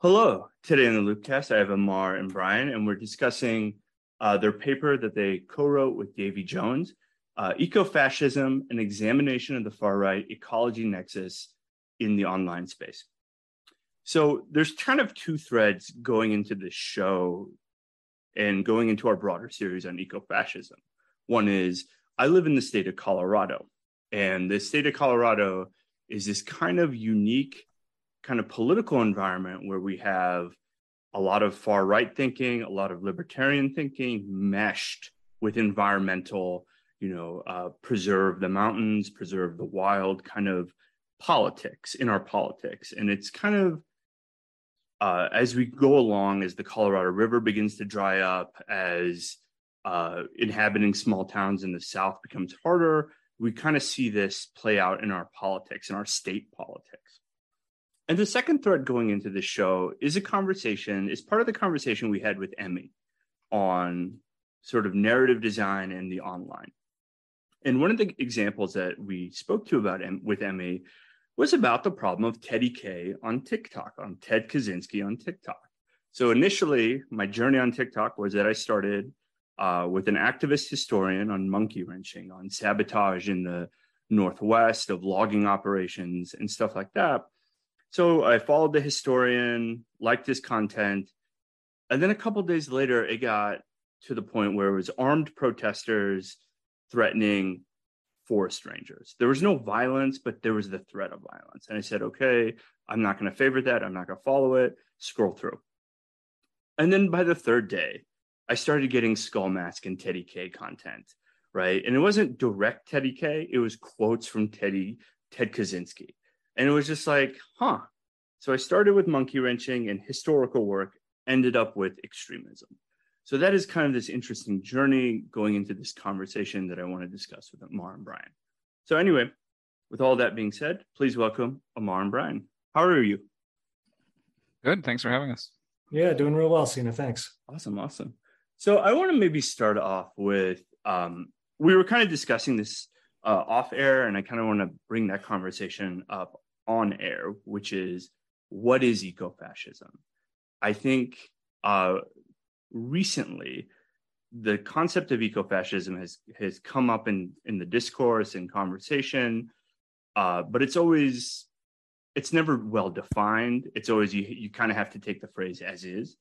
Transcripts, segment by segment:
Hello. Today in the Loopcast, I have Amar and Brian, and we're discussing uh, their paper that they co-wrote with David Jones, uh, Ecofascism, an examination of the far-right ecology nexus in the online space. So there's kind of two threads going into this show and going into our broader series on ecofascism. One is I live in the state of Colorado, and the state of Colorado is this kind of unique kind of political environment where we have a lot of far right thinking, a lot of libertarian thinking meshed with environmental, you know, uh, preserve the mountains, preserve the wild kind of politics in our politics. And it's kind of uh, as we go along, as the Colorado River begins to dry up, as uh, inhabiting small towns in the South becomes harder, we kind of see this play out in our politics, in our state politics. And the second thread going into this show is a conversation, is part of the conversation we had with Emmy on sort of narrative design and the online. And one of the examples that we spoke to about with Emmy was about the problem of Teddy K on TikTok, on Ted Kaczynski on TikTok. So initially, my journey on TikTok was that I started uh, with an activist historian on monkey wrenching, on sabotage in the Northwest, of logging operations and stuff like that. So I followed the historian, liked his content. And then a couple days later, it got to the point where it was armed protesters threatening forest rangers. There was no violence, but there was the threat of violence. And I said, okay, I'm not going to favor that. I'm not going to follow it. Scroll through. And then by the third day, I started getting Skull Mask and Teddy K content, right? And it wasn't direct Teddy K, it was quotes from Teddy, Ted Kaczynski. And it was just like, huh. So I started with monkey wrenching and historical work, ended up with extremism. So that is kind of this interesting journey going into this conversation that I want to discuss with Amar and Brian. So anyway, with all that being said, please welcome Amar and Brian. How are you? Good. Thanks for having us. Yeah, doing real well, Sina. Thanks. Awesome. Awesome. So I want to maybe start off with um, we were kind of discussing this uh, off air, and I kind of want to bring that conversation up on air, which is what is ecofascism? I think uh, recently the concept of ecofascism has has come up in in the discourse and conversation, uh, but it's always it's never well defined. It's always you you kind of have to take the phrase as is.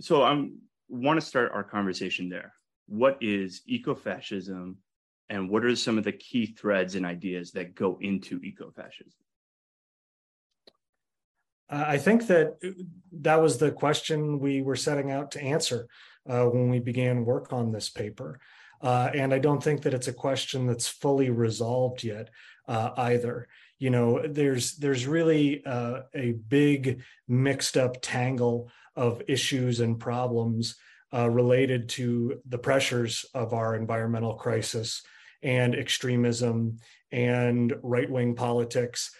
So I want to start our conversation there. What is ecofascism, and what are some of the key threads and ideas that go into ecofascism? I think that that was the question we were setting out to answer uh, when we began work on this paper. Uh, and I don't think that it's a question that's fully resolved yet uh, either. You know, there's there's really uh, a big mixed up tangle of issues and problems uh, related to the pressures of our environmental crisis and extremism and right wing politics,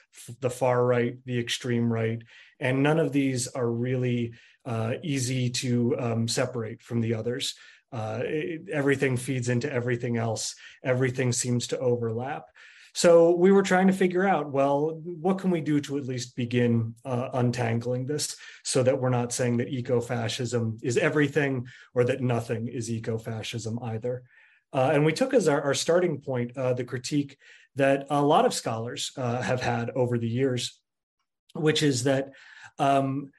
the far right, the extreme right. And none of these are really uh, easy to um, separate from the others. Uh, it, everything feeds into everything else, everything seems to overlap. So we were trying to figure out, well, what can we do to at least begin uh, untangling this so that we're not saying that eco-fascism is everything or that nothing is eco-fascism either. Uh, and we took as our, our starting point uh, the critique that a lot of scholars uh, have had over the years, which is that um,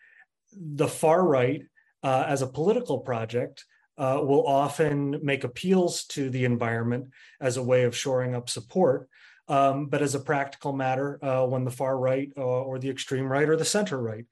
the far right, uh, as a political project, uh, will often make appeals to the environment as a way of shoring up support. Um, but as a practical matter, uh, when the far right or the extreme right or the center right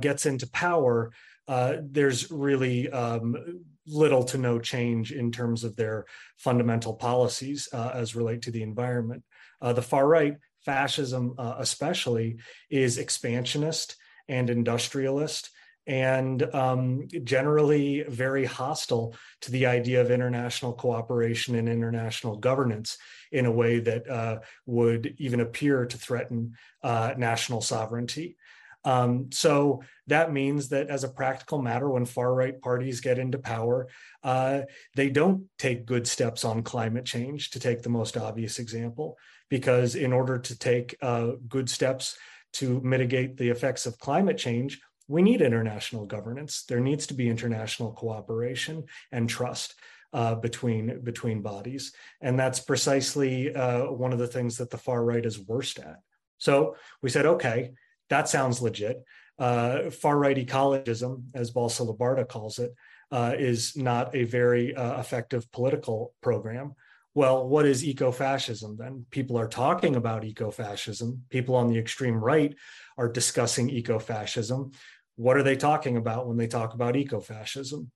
gets into power, uh, there's really um, little to no change in terms of their fundamental policies uh, as relate to the environment. Uh, the far right, fascism uh, especially, is expansionist and industrialist and um, generally very hostile to the idea of international cooperation and international governance in a way that uh, would even appear to threaten uh, national sovereignty. Um, so that means that, as a practical matter, when far right parties get into power, uh, they don't take good steps on climate change, to take the most obvious example, because in order to take uh, good steps to mitigate the effects of climate change, we need international governance. There needs to be international cooperation and trust. Uh, between between bodies, and that's precisely uh, one of the things that the far right is worst at. So we said, okay, that sounds legit. Uh, far right ecologism, as Balsa Lubarda calls it, uh, is not a very uh, effective political program. Well, what is eco-fascism then? People are talking about eco-fascism. People on the extreme right are discussing eco-fascism. What are they talking about when they talk about eco-fascism?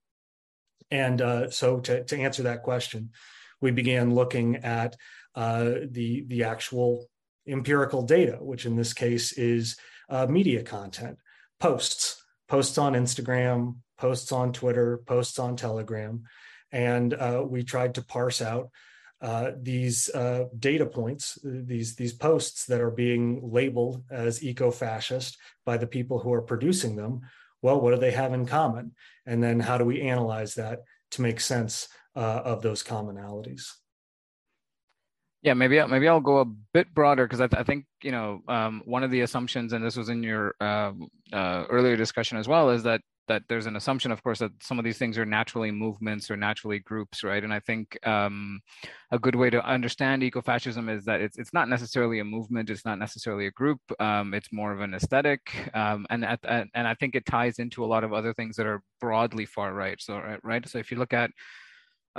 And uh, so, to, to, answer that question, we began looking at uh, the the actual empirical data, which in this case is uh, media content, posts, posts on Instagram, posts on Twitter, posts on Telegram, and uh, we tried to parse out uh, these uh, data points, these these posts that are being labeled as eco-fascist by the people who are producing them. Well, what do they have in common? And then how do we analyze that to make sense uh, of those commonalities? Yeah, maybe maybe I'll go a bit broader because I, th- I, think you know um, one of the assumptions, and this was in your um, uh, earlier discussion as well, is that that there's an assumption, of course, that some of these things are naturally movements or naturally groups, right? And I think um, a good way to understand ecofascism is that it's it's not necessarily a movement, it's not necessarily a group, um, it's more of an aesthetic, um, and at, and I think it ties into a lot of other things that are broadly far right. So right, so if you look at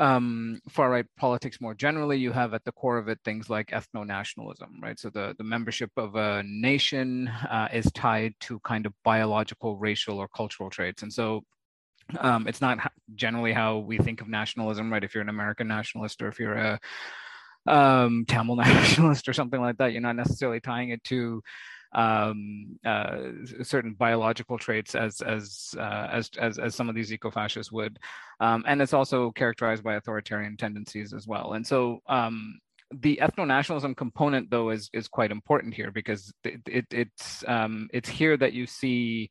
um, far right politics more generally, you have at the core of it things like ethno nationalism, right? So the, the membership of a nation uh, is tied to kind of biological, racial, or cultural traits. And so um, it's not generally how we think of nationalism, right? If you're an American nationalist or if you're a um, Tamil nationalist or something like that, you're not necessarily tying it to um, uh, certain biological traits as as, uh, as as as some of these eco-fascists would, um, and it's also characterized by authoritarian tendencies as well. And so um, the ethno-nationalism component, though, is is quite important here because it, it it's um, it's here that you see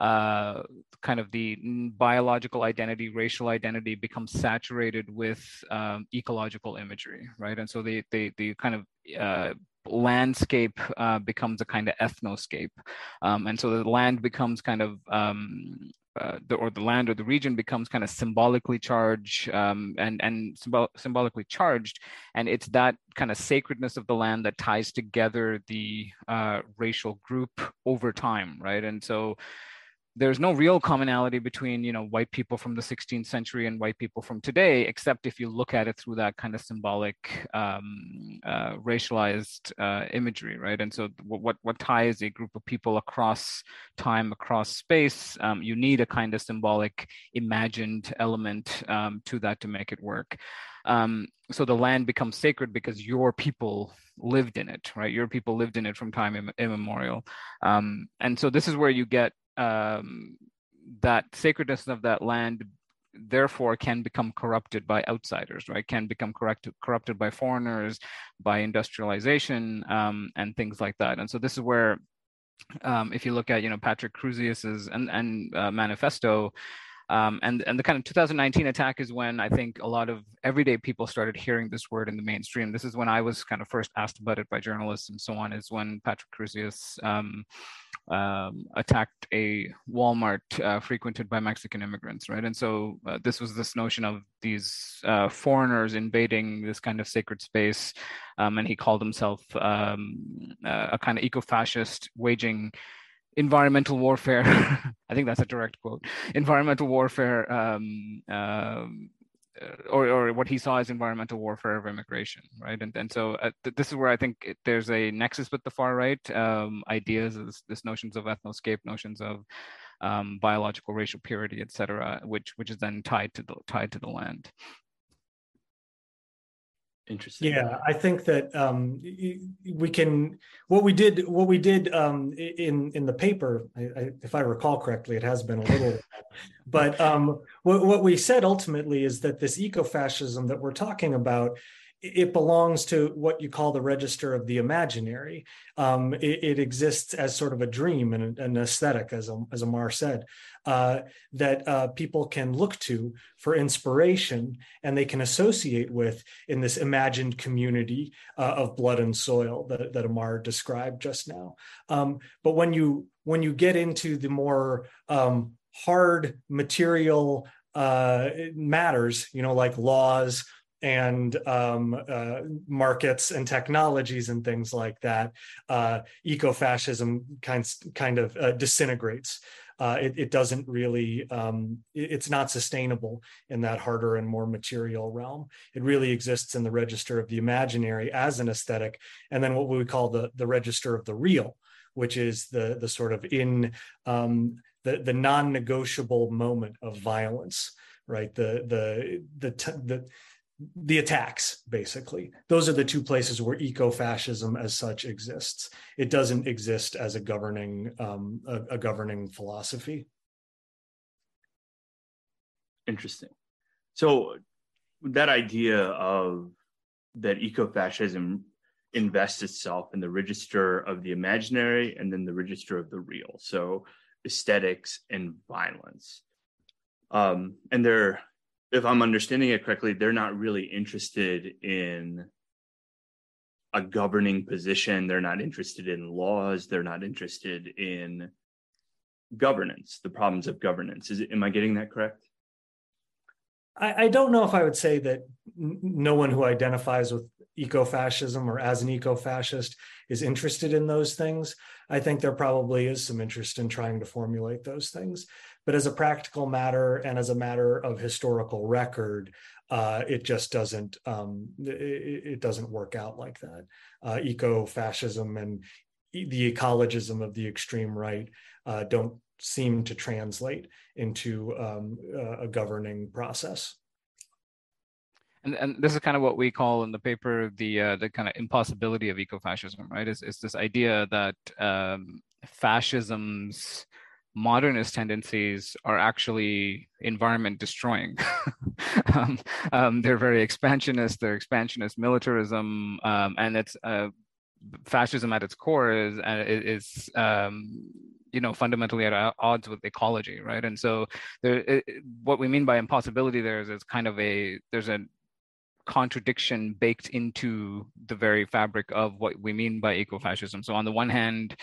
uh, kind of the biological identity, racial identity becomes saturated with um, ecological imagery, right? And so the the the kind of uh, landscape uh, becomes a kind of ethnoscape, um, and so the land becomes kind of um, uh, the, or the land or the region becomes kind of symbolically charged um, and and symbol- symbolically charged, and it's that kind of sacredness of the land that ties together the uh, racial group over time, right? And so there's no real commonality between you know white people from the 16th century and white people from today except if you look at it through that kind of symbolic um, uh, racialized uh, imagery right? And so what what ties a group of people across time across space um, you need a kind of symbolic imagined element um, to that to make it work. Um, so the land becomes sacred because your people lived in it right? Your people lived in it from time immemorial. Um, and so this is where you get um, that sacredness of that land therefore can become corrupted by outsiders right can become correct, corrupted by foreigners by industrialization um, and things like that and so this is where um, if you look at you know patrick crusius's and, and uh, manifesto um, and and the kind of 2019 attack is when I think a lot of everyday people started hearing this word in the mainstream. This is when I was kind of first asked about it by journalists and so on. Is when Patrick Crusius um, um, attacked a Walmart uh, frequented by Mexican immigrants, right? And so uh, this was this notion of these uh, foreigners invading this kind of sacred space, um, and he called himself um, uh, a kind of eco-fascist, waging environmental warfare. I think that's a direct quote. Environmental warfare, um, um, or, or what he saw as environmental warfare of immigration, right? And and so uh, th- this is where I think it, there's a nexus with the far right um, ideas, this, this, notions of ethnoscape, notions of um, biological racial purity, et cetera, which which is then tied to the tied to the land. Interesting. Yeah, I think that um, we can. What we did, what we did um, in in the paper, I, I, if I recall correctly, it has been a little. but um, what, what we said ultimately is that this eco-fascism that we're talking about it belongs to what you call the register of the imaginary. Um, it, it, exists as sort of a dream and an aesthetic, as, as Amar said, uh, that uh, people can look to for inspiration and they can associate with in this imagined community uh, of blood and soil that, that Amar described just now. Um, but when you when you get into the more um, hard material uh, matters, you know, like laws and um, uh, markets and technologies and things like that, uh, ecofascism kind kind of uh, disintegrates. Uh, it, it, doesn't really, um, it's not sustainable in that harder and more material realm. It really exists in the register of the imaginary as an aesthetic, and then what we would call the the register of the real, which is the the sort of in um, the the non-negotiable moment of violence, right? The the the the the attacks basically. Those are the two places where eco-fascism as such exists. It doesn't exist as a governing um, a, a governing philosophy. Interesting. So that idea of that eco-fascism invests itself in the register of the imaginary and then the register of the real. So aesthetics and violence. Um, and they're if I'm understanding it correctly, they're not really interested in a governing position. They're not interested in laws. They're not interested in governance, the problems of governance. Is it, am I getting that correct? I, I don't know if I would say that n- no one who identifies with eco-fascism or as an eco-fascist is interested in those things. I think there probably is some interest in trying to formulate those things. But as a practical matter and as a matter of historical record, uh, it just doesn't um, it, it, doesn't work out like that. Uh, eco-fascism and the ecologism of the extreme right uh, don't seem to translate into um, a governing process. And, and this is kind of what we call in the paper the uh, the kind of impossibility of ecofascism, right? Is is this idea that um, fascism's modernist tendencies are actually environment destroying. um, um, they're very expansionist. They're expansionist militarism, um, and it's uh, fascism at its core is uh, is um, you know fundamentally at odds with ecology, right? And so there, it, what we mean by impossibility there is it's kind of a there's a contradiction baked into the very fabric of what we mean by ecofascism. So on the one hand,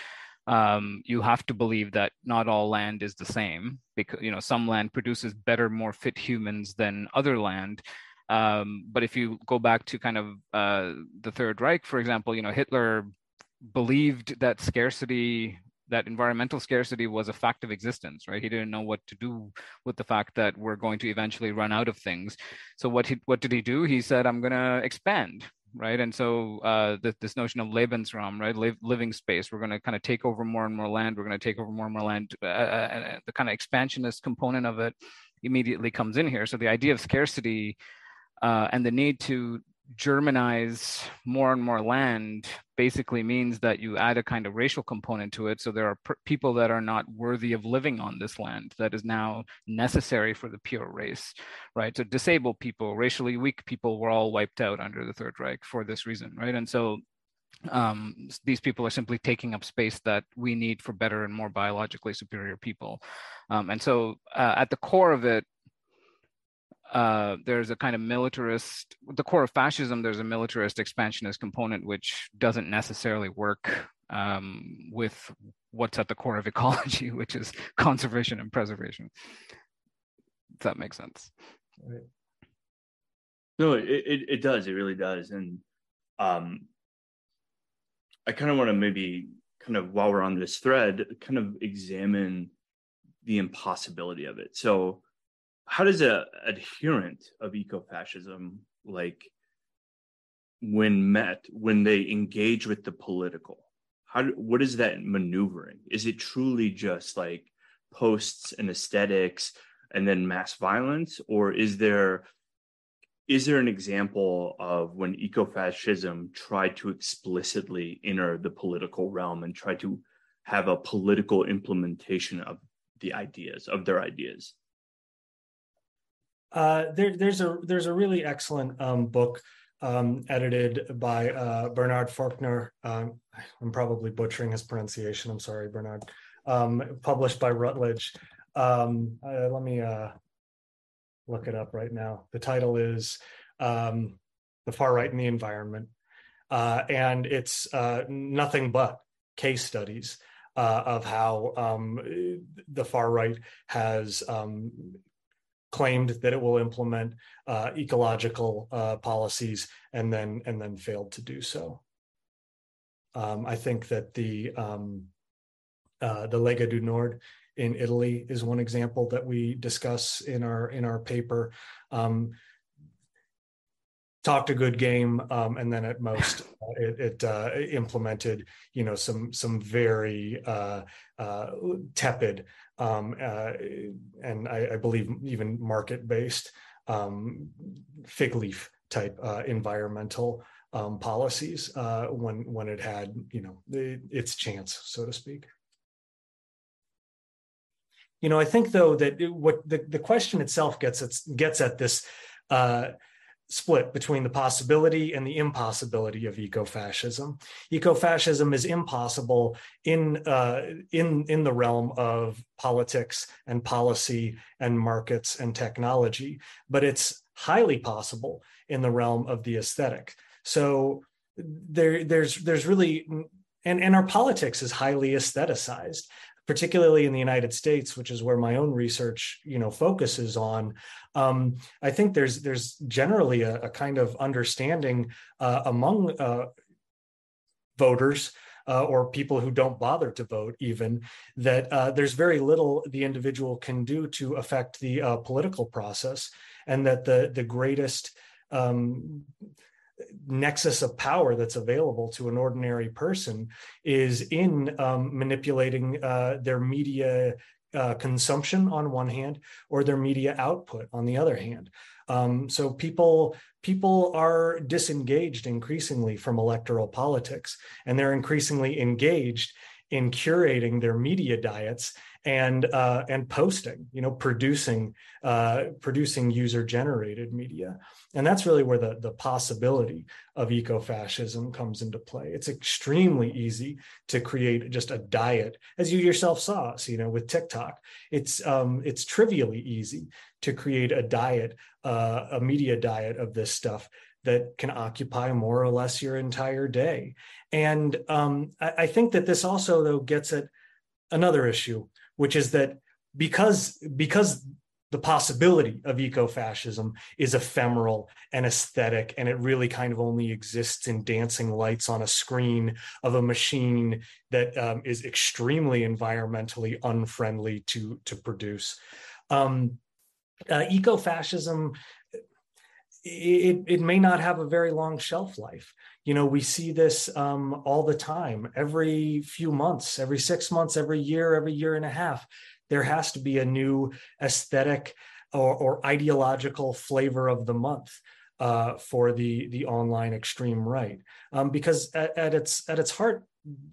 um, you have to believe that not all land is the same because you know some land produces better, more fit humans than other land. Um, but if you go back to kind of uh, the Third Reich, for example, you know Hitler believed that scarcity that environmental scarcity was a fact of existence right? He didn't know what to do with the fact that we're going to eventually run out of things. So what he what did he do? He said i'm going to expand right? And so uh, this notion of lebensraum right? Liv- living space we're going to kind of take over more and more land we're going to take over more and more land uh, uh, the kind of expansionist component of it immediately comes in here. So the idea of scarcity uh, and the need to Germanize more and more land basically means that you add a kind of racial component to it. So there are people that are not worthy of living on this land that is now necessary for the pure race, right? So disabled people, racially weak people were all wiped out under the Third Reich for this reason, right? And so um, these people are simply taking up space that we need for better and more biologically superior people. Um, and so uh, at the core of it, uh, there's a kind of militarist, the core of fascism, there's a militarist expansionist component, which doesn't necessarily work um, with what's at the core of ecology, which is conservation and preservation. If that makes sense. Right. No, it, it, it does. It really does. And um, I kind of want to maybe kind of while we're on this thread, kind of examine the impossibility of it. So how does a adherent of ecofascism like when met when they engage with the political how what is that maneuvering? Is it truly just like posts and aesthetics and then mass violence? Or is there is there an example of when ecofascism tried to explicitly enter the political realm and try to have a political implementation of the ideas of their ideas uh, there, there's a there's a really excellent um, book um, edited by uh, Bernhard Forchtner. Um, I'm probably butchering his pronunciation. I'm sorry, Bernhard. Um, published by Routledge. Um, uh, let me uh, look it up right now. The title is "The Far Right in the Environment," uh, and it's nothing but case studies uh, of how um, the far right has um, claimed that it will implement uh, ecological uh, policies and then and then failed to do so. Um, I think that the um, uh, the Lega du Nord in Italy is one example that we discuss in our in our paper. Um, talked a good game, um, and then at most uh, it, it uh, implemented, you know, some some very uh, uh tepid um, uh, and I, I, believe even market based um, fig leaf type uh, environmental um, policies when when it had, you know, its chance, so to speak. You know, I think though that what the, the question itself gets at, gets at this uh, split between the possibility and the impossibility of ecofascism. Ecofascism is impossible in uh, in in the realm of politics and policy and markets and technology, but it's highly possible in the realm of the aesthetic. So there there's there's really and, and our politics is highly aestheticized particularly in the United States, which is where my own research, you know, focuses on. Um, I think there's there's generally a, a kind of understanding uh, among uh, voters uh, or people who don't bother to vote, even that uh, there's very little the individual can do to affect the uh, political process, and that the the greatest um, nexus of power that's available to an ordinary person is in um, manipulating uh, their media uh, consumption on one hand or their media output on the other hand. Um, so people people are disengaged increasingly from electoral politics and they're increasingly engaged in curating their media diets and uh, and posting, you know, producing uh, producing user generated media, and that's really where the the possibility of ecofascism comes into play. It's extremely easy to create just a diet, as you yourself saw, so, you know, with TikTok. It's um, it's trivially easy to create a diet, uh, a media diet of this stuff that can occupy more or less your entire day. And um, I, I, think that this also, though, gets at another issue, which is that because because the possibility of ecofascism is ephemeral and aesthetic, and it really kind of only exists in dancing lights on a screen of a machine that um, is extremely environmentally unfriendly to to produce. Um, uh, ecofascism it, it may not have a very long shelf life. You know, we see this um, all the time, every few months, every six months, every year, every year and a half. There has to be a new aesthetic or, or ideological flavor of the month uh, for the the online extreme right, um, because at, at its at its heart,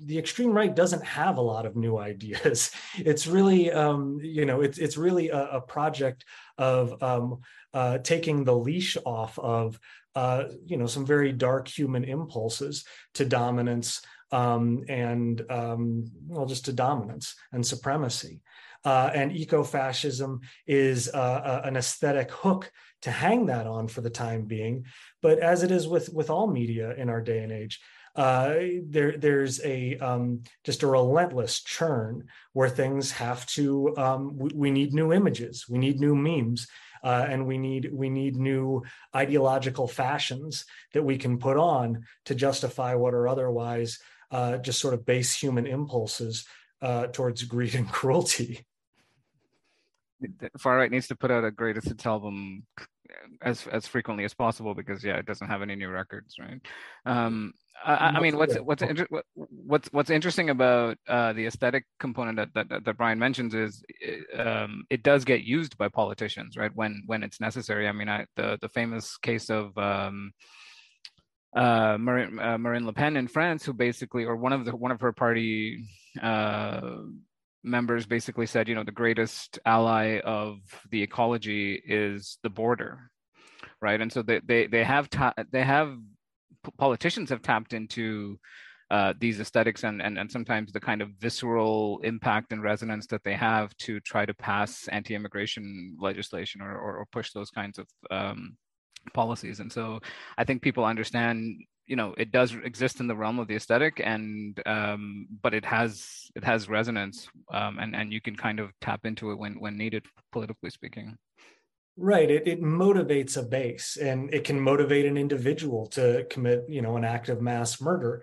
the extreme right doesn't have a lot of new ideas. It's really, um, you know, it's it's really a, a project of um, uh, taking the leash off of, uh, you know, some very dark human impulses to dominance um, and, um, well, just to dominance and supremacy. Uh, and ecofascism is uh, an aesthetic hook to hang that on for the time being. But as it is with with all media in our day and age, uh, there there's a um, just a relentless churn where things have to um, we, we, need new images we need new memes uh, and we need we need new ideological fashions that we can put on to justify what are otherwise uh, just sort of base human impulses uh, towards greed and cruelty. Far right needs to put out a greatest hits album as as frequently as possible because yeah, it doesn't have any new records, right? Um, I, I mean, what's what's inter- what's what's interesting about uh, the aesthetic component that, that that Brian mentions is um, it does get used by politicians, right? When when it's necessary. I mean, I, the the famous case of um, uh, Marine, uh, Marine Le Pen in France, who basically, or one of the one of her party uh, members basically said, you know, the greatest ally of the ecology is the border, right? And so they they they have ta- they have politicians have tapped into uh, these aesthetics and, and and sometimes the kind of visceral impact and resonance that they have to try to pass anti-immigration legislation or, or, or push those kinds of um, policies. And so I think people understand you know it does exist in the realm of the aesthetic and um, but it has it has resonance um, and and you can kind of tap into it when when needed politically speaking. Right. It, it motivates a base and it can motivate an individual to commit you know an act of mass murder.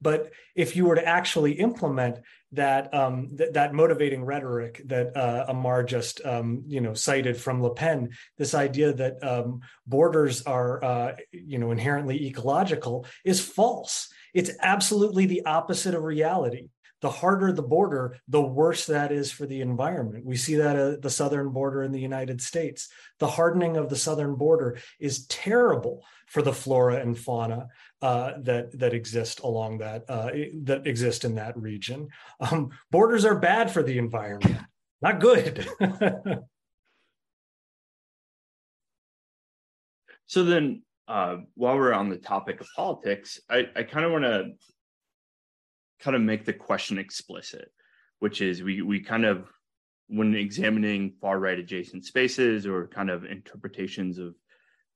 But if you were to actually implement that um, th- that motivating rhetoric that uh, Amar just um, you know cited from Le Pen, this idea that um, borders are uh, you know inherently ecological is false. It's absolutely the opposite of reality. The harder the border, the worse that is for the environment. We see that at the southern border in the United States. The hardening of the southern border is terrible for the flora and fauna uh, that that exist along that uh, that exist in that region. Um, borders are bad for the environment, not good. so then, uh, while we're on the topic of politics, I, I kind of want to kind of make the question explicit, which is we we kind of when examining far right adjacent spaces or kind of interpretations of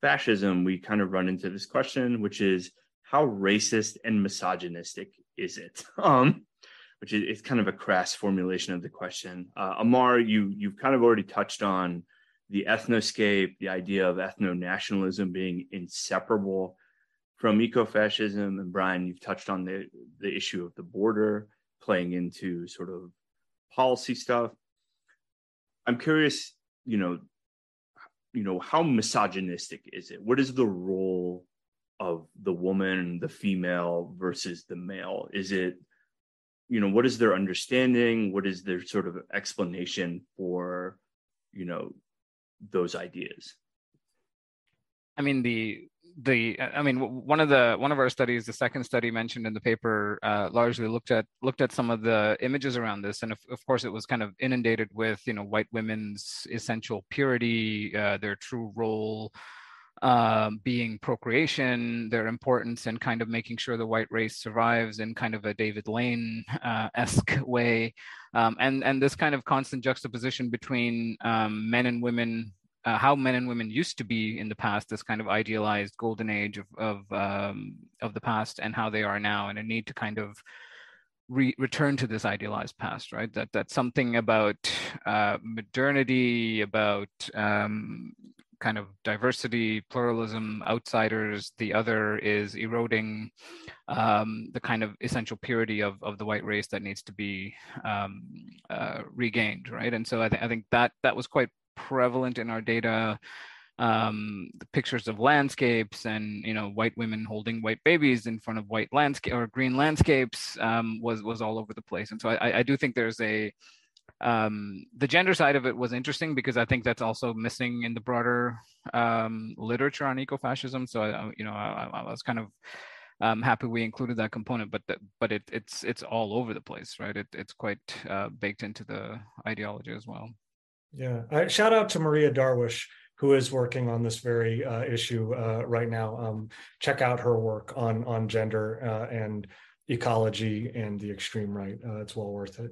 fascism, we kind of run into this question, which is how racist and misogynistic is it? Um, which is it's kind of a crass formulation of the question. Uh, Amar, you you've kind of already touched on the ethnoscape, the idea of ethno nationalism being inseparable from ecofascism, and Brian, you've touched on the the issue of the border playing into sort of policy stuff. I'm curious, you know, you know, how misogynistic is it? What is the role of the woman, the female versus the male? Is it, you know, what is their understanding? What is their sort of explanation for, you know, those ideas? I mean, the the i mean one of the one of our studies the second study mentioned in the paper uh, largely looked at looked at some of the images around this. And of, of course it was kind of inundated with you know white women's essential purity uh, their true role uh, being procreation, their importance and kind of making sure the white race survives in kind of a David Lane uh, esque way, um, and and this kind of constant juxtaposition between um, men and women, uh, how men and women used to be in the past, this kind of idealized golden age of of um, of the past, and how they are now, and a need to kind of Re- return to this idealized past, right? That that's something about uh, modernity, about um, kind of diversity, pluralism, outsiders. The other is eroding um, the kind of essential purity of, of the white race that needs to be um, uh, regained, right? And so I, th- I think that that was quite prevalent in our data. Um, the pictures of landscapes and you know white women holding white babies in front of white landscape or green landscapes um, was was all over the place. And so I, I do think there's a um, the gender side of it was interesting because I think that's also missing in the broader um, literature on ecofascism. So I, you know, I, I was kind of um, happy we included that component, but the, but it, it's it's all over the place, right? It, it's quite uh, baked into the ideology as well. Yeah, uh, shout out to Maria Darwish who is working on this very uh, issue uh, right now. Um, check out her work on on gender uh, and ecology and the extreme right. Uh, it's well worth it.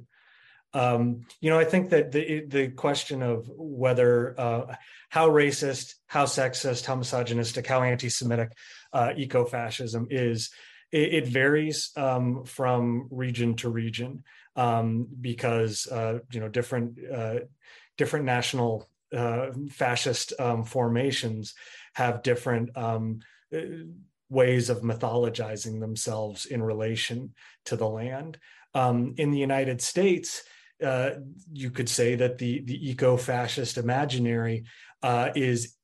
Um, you know, I think that the the question of whether uh, how racist, how sexist, how misogynistic, how anti-Semitic eco-fascism is, it, it varies um, from region to region um, because you know different different national uh, fascist um, formations have different um, uh, ways of mythologizing themselves in relation to the land. Um, in the United States, uh, you could say that the the eco-fascist imaginary uh, is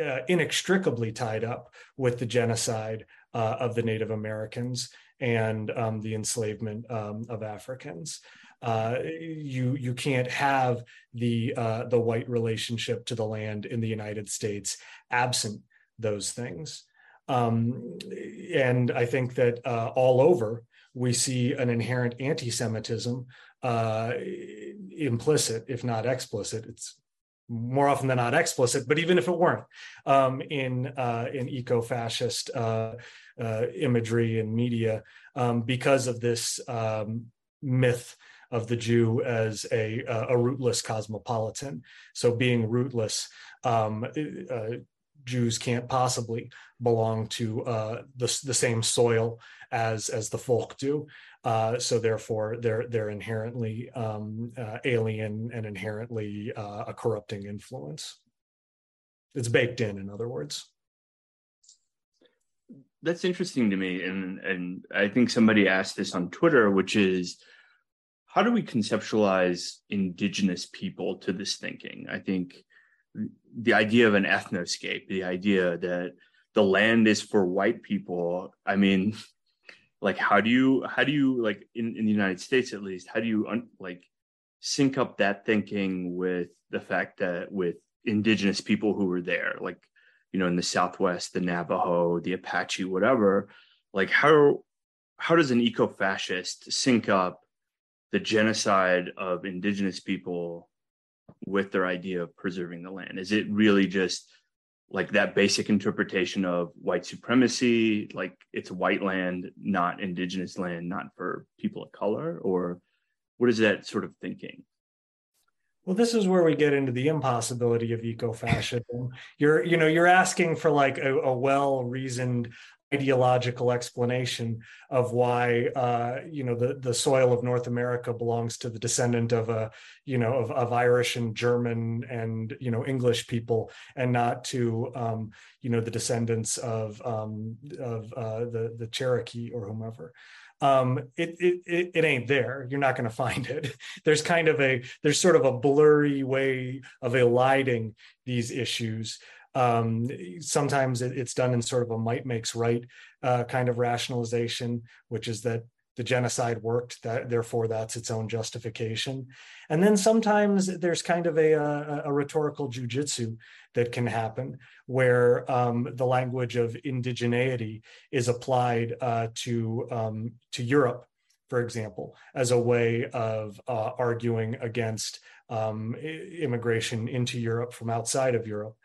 uh, inextricably tied up with the genocide uh, of the Native Americans and um, the enslavement um, of Africans. Uh, you you can't have the the white relationship to the land in the United States absent those things. Um, and I think that all over we see an inherent anti-Semitism uh, implicit, if not explicit. It's more often than not explicit, but even if it weren't, um, in uh, in eco-fascist uh, uh, imagery and media, um, because of this um, myth of the Jew as a a rootless cosmopolitan. So being rootless um, uh, Jews can't possibly belong to uh, the, the same soil as as the folk do. Uh, so therefore, they're they're inherently um, uh, alien and inherently uh, a corrupting influence. It's baked in, in other words. That's interesting to me, and and I think somebody asked this on Twitter, which is how do we conceptualize indigenous people to this thinking? I think the idea of an ethnoscape, the idea that the land is for white people. I mean, like how do you how do you like in, in the United States at least, how do you un, like sync up that thinking with the fact that with indigenous people who were there, like you know in the Southwest, the Navajo, the Apache, whatever, like how how does an eco-fascist sync up the genocide of indigenous people with their idea of preserving the land? Is it really just like that basic interpretation of white supremacy, like it's white land, not indigenous land, not for people of color? Or what is that sort of thinking? Well, this is where we get into the impossibility of eco-fascism. You're, you know, you're asking for like a, a well-reasoned ideological explanation of why uh, you know the the soil of North America belongs to the descendant of a you know of, of Irish and German and you know English people and not to um, you know the descendants of um, of uh, the the Cherokee or whomever um, it, it it ain't there. You're not going to find it. There's kind of a there's sort of a blurry way of eliding these issues. Um, sometimes it, it's done in sort of a might makes right uh, kind of rationalization, which is that the genocide worked, that therefore that's its own justification. And then sometimes there's kind of a, a, a rhetorical jujitsu that can happen where um, the language of indigeneity is applied uh, to, um, to Europe, for example, as a way of uh, arguing against um, immigration into Europe from outside of Europe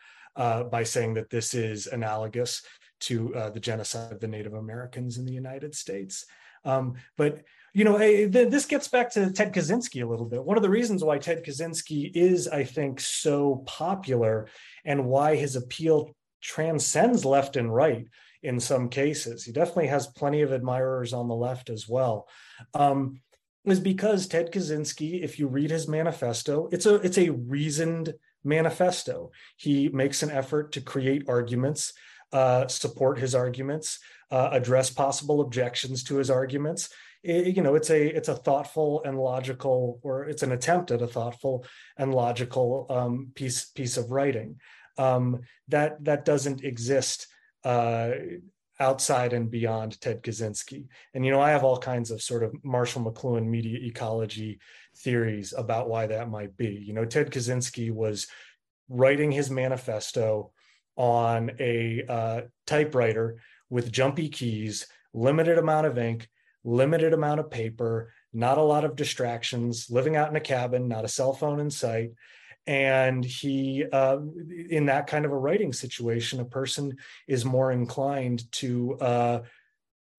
uh, by saying that this is analogous to uh, the genocide of the Native Americans in the United States. Um, but you know, this gets back to Ted Kaczynski a little bit. One of the reasons why Ted Kaczynski is, I think, so popular and why his appeal transcends left and right in some cases. He definitely has plenty of admirers on the left as well. Um, is because Ted Kaczynski, if you read his manifesto, it's a it's a reasoned manifesto. He makes an effort to create arguments, uh, support his arguments, uh, address possible objections to his arguments. It, you know, it's a it's a thoughtful and logical, or it's an attempt at a thoughtful and logical um, piece piece of writing um, that that doesn't exist uh, outside and beyond Ted Kaczynski. And you know, I have all kinds of sort of Marshall McLuhan media ecology theories about why that might be. You know, Ted Kaczynski was writing his manifesto on a uh, typewriter with jumpy keys, limited amount of ink, limited amount of paper, not a lot of distractions, living out in a cabin, not a cell phone in sight. And he, uh, in that kind of a writing situation, a person is more inclined to uh,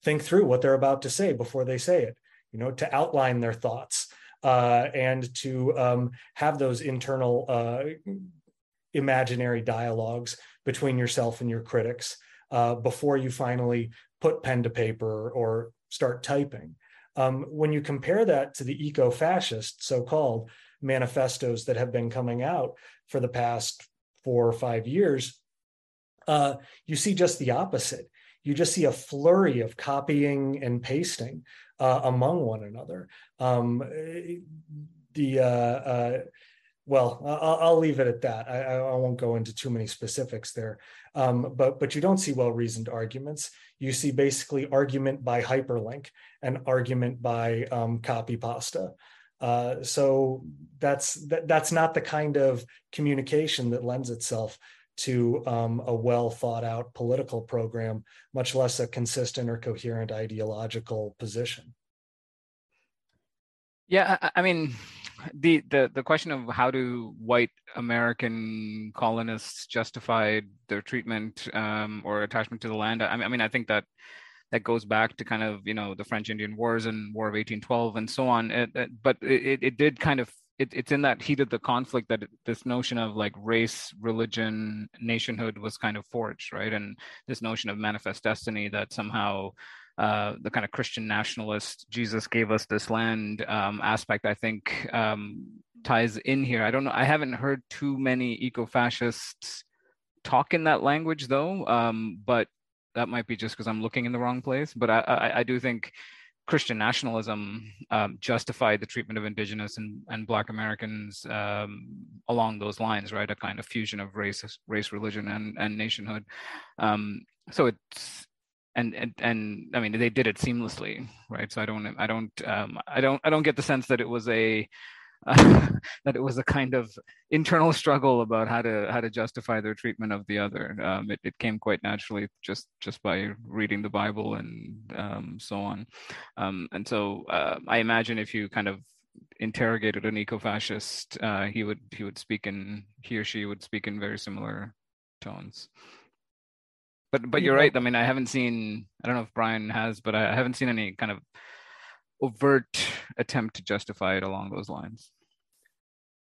think through what they're about to say before they say it, you know, to outline their thoughts uh, and to um, have those internal uh, imaginary dialogues between yourself and your critics uh, before you finally put pen to paper or start typing. Um, when you compare that to the eco fascist so called manifestos that have been coming out for the past four or five years, uh, you see just the opposite. You just see a flurry of copying and pasting uh, among one another. Um, the uh, uh well, I'll, I'll, leave it at that. I, I, won't go into too many specifics there. Um, but but you don't see well reasoned arguments. You see basically argument by hyperlink and argument by um, copy pasta. Uh, so that's that, that's not the kind of communication that lends itself to um, a well thought out political program, much less a consistent or coherent ideological position. Yeah, I, I mean, the the the question of how do white American colonists justify their treatment um, or attachment to the land? I mean, I mean, I think that that goes back to kind of you know the French Indian Wars and War of 1812 and so on. It, it, but it, it did kind of it, it's in that heat of the conflict that this notion of like race, religion, nationhood was kind of forged, right? And this notion of manifest destiny that somehow uh, the kind of Christian nationalist Jesus gave us this land um, aspect, I think, um, ties in here. I don't know. I haven't heard too many eco-fascists talk in that language, though. Um, but that might be just because I'm looking in the wrong place. But I, I, I do think Christian nationalism um, justified the treatment of indigenous and, and Black Americans um, along those lines, right? A kind of fusion of race, race, religion, and and nationhood. Um, so it's and and and I mean they did it seamlessly, right? So I don't I don't um, I don't I don't get the sense that it was a uh, that it was a kind of internal struggle about how to how to justify their treatment of the other. Um, it, it came quite naturally just just by reading the Bible and um, so on. Um, and so uh, I imagine if you kind of interrogated an eco-fascist, uh, he would he would speak in he or she would speak in very similar tones but but you're right. I mean, I haven't seen. I don't know if Brian has, but I haven't seen any kind of overt attempt to justify it along those lines.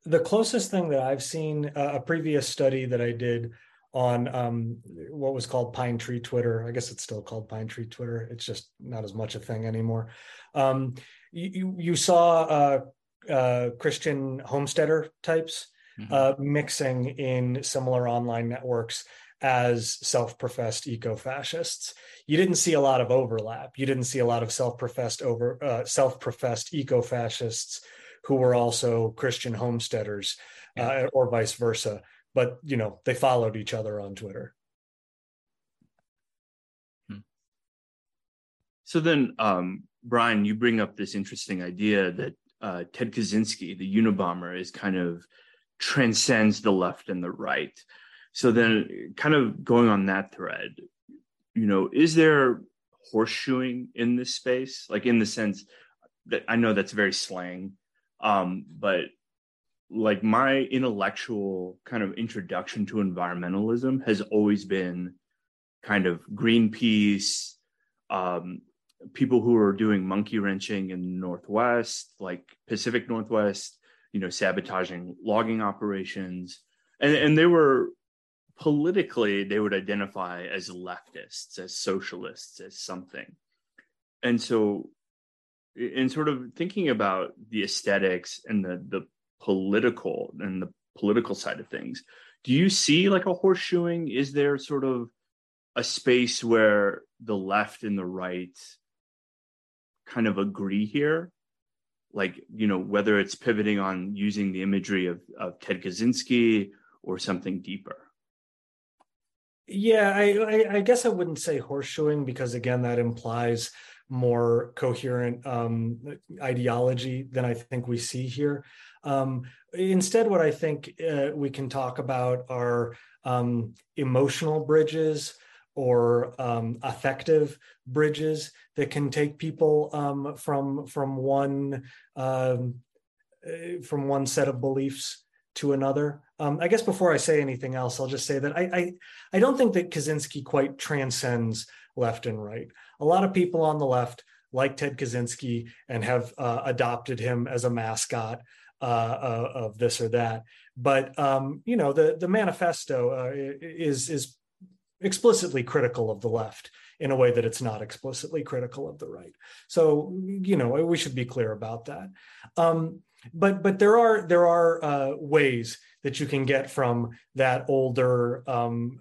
The closest thing that I've seen, uh, a previous study that I did on um, what was called Pine Tree Twitter. I guess it's still called Pine Tree Twitter. It's just not as much a thing anymore. Um, you, you saw uh, uh, Christian homesteader types mm-hmm. Uh, mixing in similar online networks as self-professed eco-fascists. You didn't see a lot of overlap. You didn't see a lot of self-professed over uh, self-professed eco-fascists who were also Christian homesteaders, uh, or vice versa. But you know, they followed each other on Twitter. Hmm. So then, um, Brian, you bring up this interesting idea that uh, Ted Kaczynski, the Unabomber, is kind of transcends the left and the right. So then, kind of going on that thread, you know, is there horseshoeing in this space? Like in the sense that I know that's very slang, um, but like my intellectual kind of introduction to environmentalism has always been kind of Greenpeace, um, people who are doing monkey wrenching in the Northwest, like Pacific Northwest, you know, sabotaging logging operations. And, and they were politically they would identify as leftists, as socialists, as something. And so in sort of thinking about the aesthetics and the the political and the political side of things, do you see like a horseshoeing? Is there sort of a space where the left and the right kind of agree here? Like, you know, whether it's pivoting on using the imagery of, of Ted Kaczynski or something deeper. Yeah, I, I, I guess I wouldn't say horseshoeing because again, that implies more coherent um, ideology than I think we see here. Um, instead, what I think uh, we can talk about are um, emotional bridges or um, affective bridges that can take people um, from from one um, uh, from one set of beliefs to another. Um, I guess before I say anything else, I'll just say that I, I, I don't think that Kaczynski quite transcends left and right. A lot of people on the left like Ted Kaczynski and have uh, adopted him as a mascot uh, uh, of this or that. But um, you know, the the manifesto uh, is is explicitly critical of the left in a way that it's not explicitly critical of the right. So you know, we should be clear about that. Um, but but there are there are uh, ways that you can get from that older um,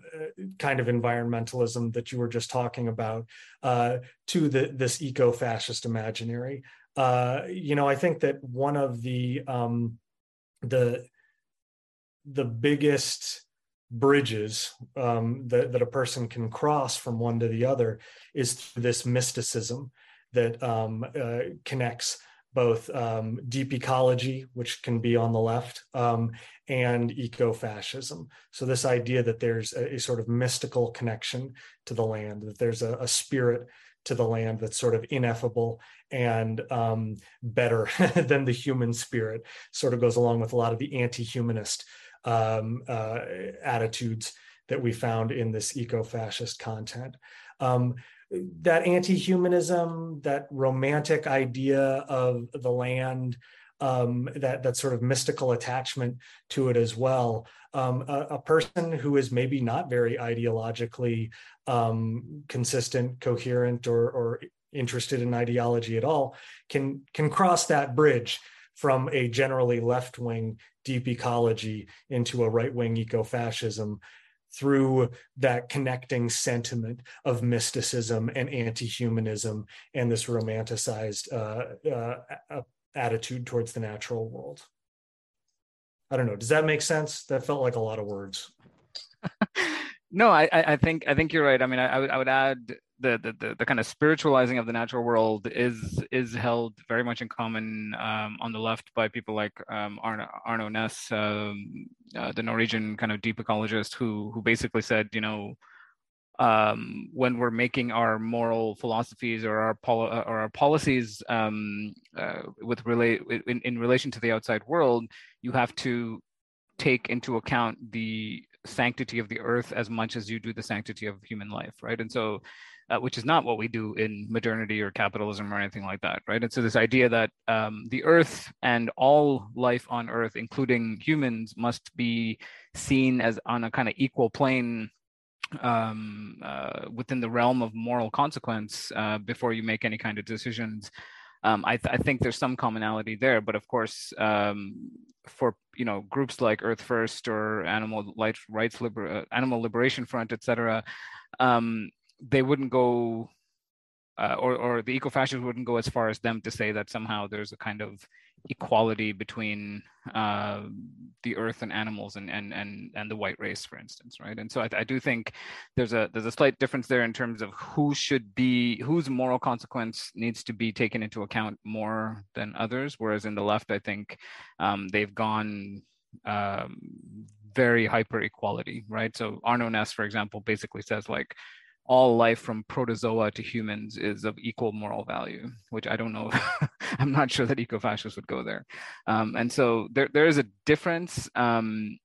kind of environmentalism that you were just talking about uh, to the this eco-fascist imaginary. Uh, you know, I think that one of the um, the the biggest bridges um, that, that a person can cross from one to the other is through this mysticism that um, uh, connects both um, deep ecology, which can be on the left, um, and eco-fascism. So this idea that there's a, a, sort of mystical connection to the land, that there's a, a spirit to the land that's sort of ineffable and um, better than the human spirit, sort of goes along with a lot of the anti-humanist um, uh, attitudes that we found in this eco-fascist content. Um, that anti-humanism, that romantic idea of the land, um, that that sort of mystical attachment to it as well. Um, a, a, person who is maybe not very ideologically um, consistent, coherent, or, or interested in ideology at all can can cross that bridge from a generally left wing deep ecology into a right wing eco fascism through that connecting sentiment of mysticism and anti-humanism and this romanticized uh, uh, attitude towards the natural world. I don't know. Does that make sense? That felt like a lot of words. no, I, I think I think you're right. I mean, I, I would I would add the, the, the kind of spiritualizing of the natural world is is held very much in common um, on the left by people like um, Arno, Arno Næss, um, uh, the Norwegian kind of deep ecologist, who who basically said, you know, um, when we're making our moral philosophies or our poli- or our policies um, uh, with relate in, in relation to the outside world, you have to take into account the sanctity of the earth as much as you do the sanctity of human life, right? And so uh, which is not what we do in modernity or capitalism or anything like that, right? And so this idea that um, the Earth and all life on Earth, including humans, must be seen as on a kind of equal plane um, uh, within the realm of moral consequence uh, before you make any kind of decisions. Um, I, th- I, think there's some commonality there, but of course, um, for you know groups like Earth First or Animal Rights Liber- uh, Animal Liberation Front, etc., um, they wouldn't go uh, or, or the eco-fascists wouldn't go as far as them to say that somehow there's a kind of equality between uh, the earth and animals and, and and and the white race, for instance, right? And so I, I, do think there's a there's a slight difference there in terms of who should be whose moral consequence needs to be taken into account more than others. Whereas in the left, I think um, they've gone um, very hyper equality, right? So Arno Næss, for example, basically says like all life from protozoa to humans is of equal moral value, which I don't know. I'm not sure that eco-fascists would go there. Um, and so there, there is a difference. Um,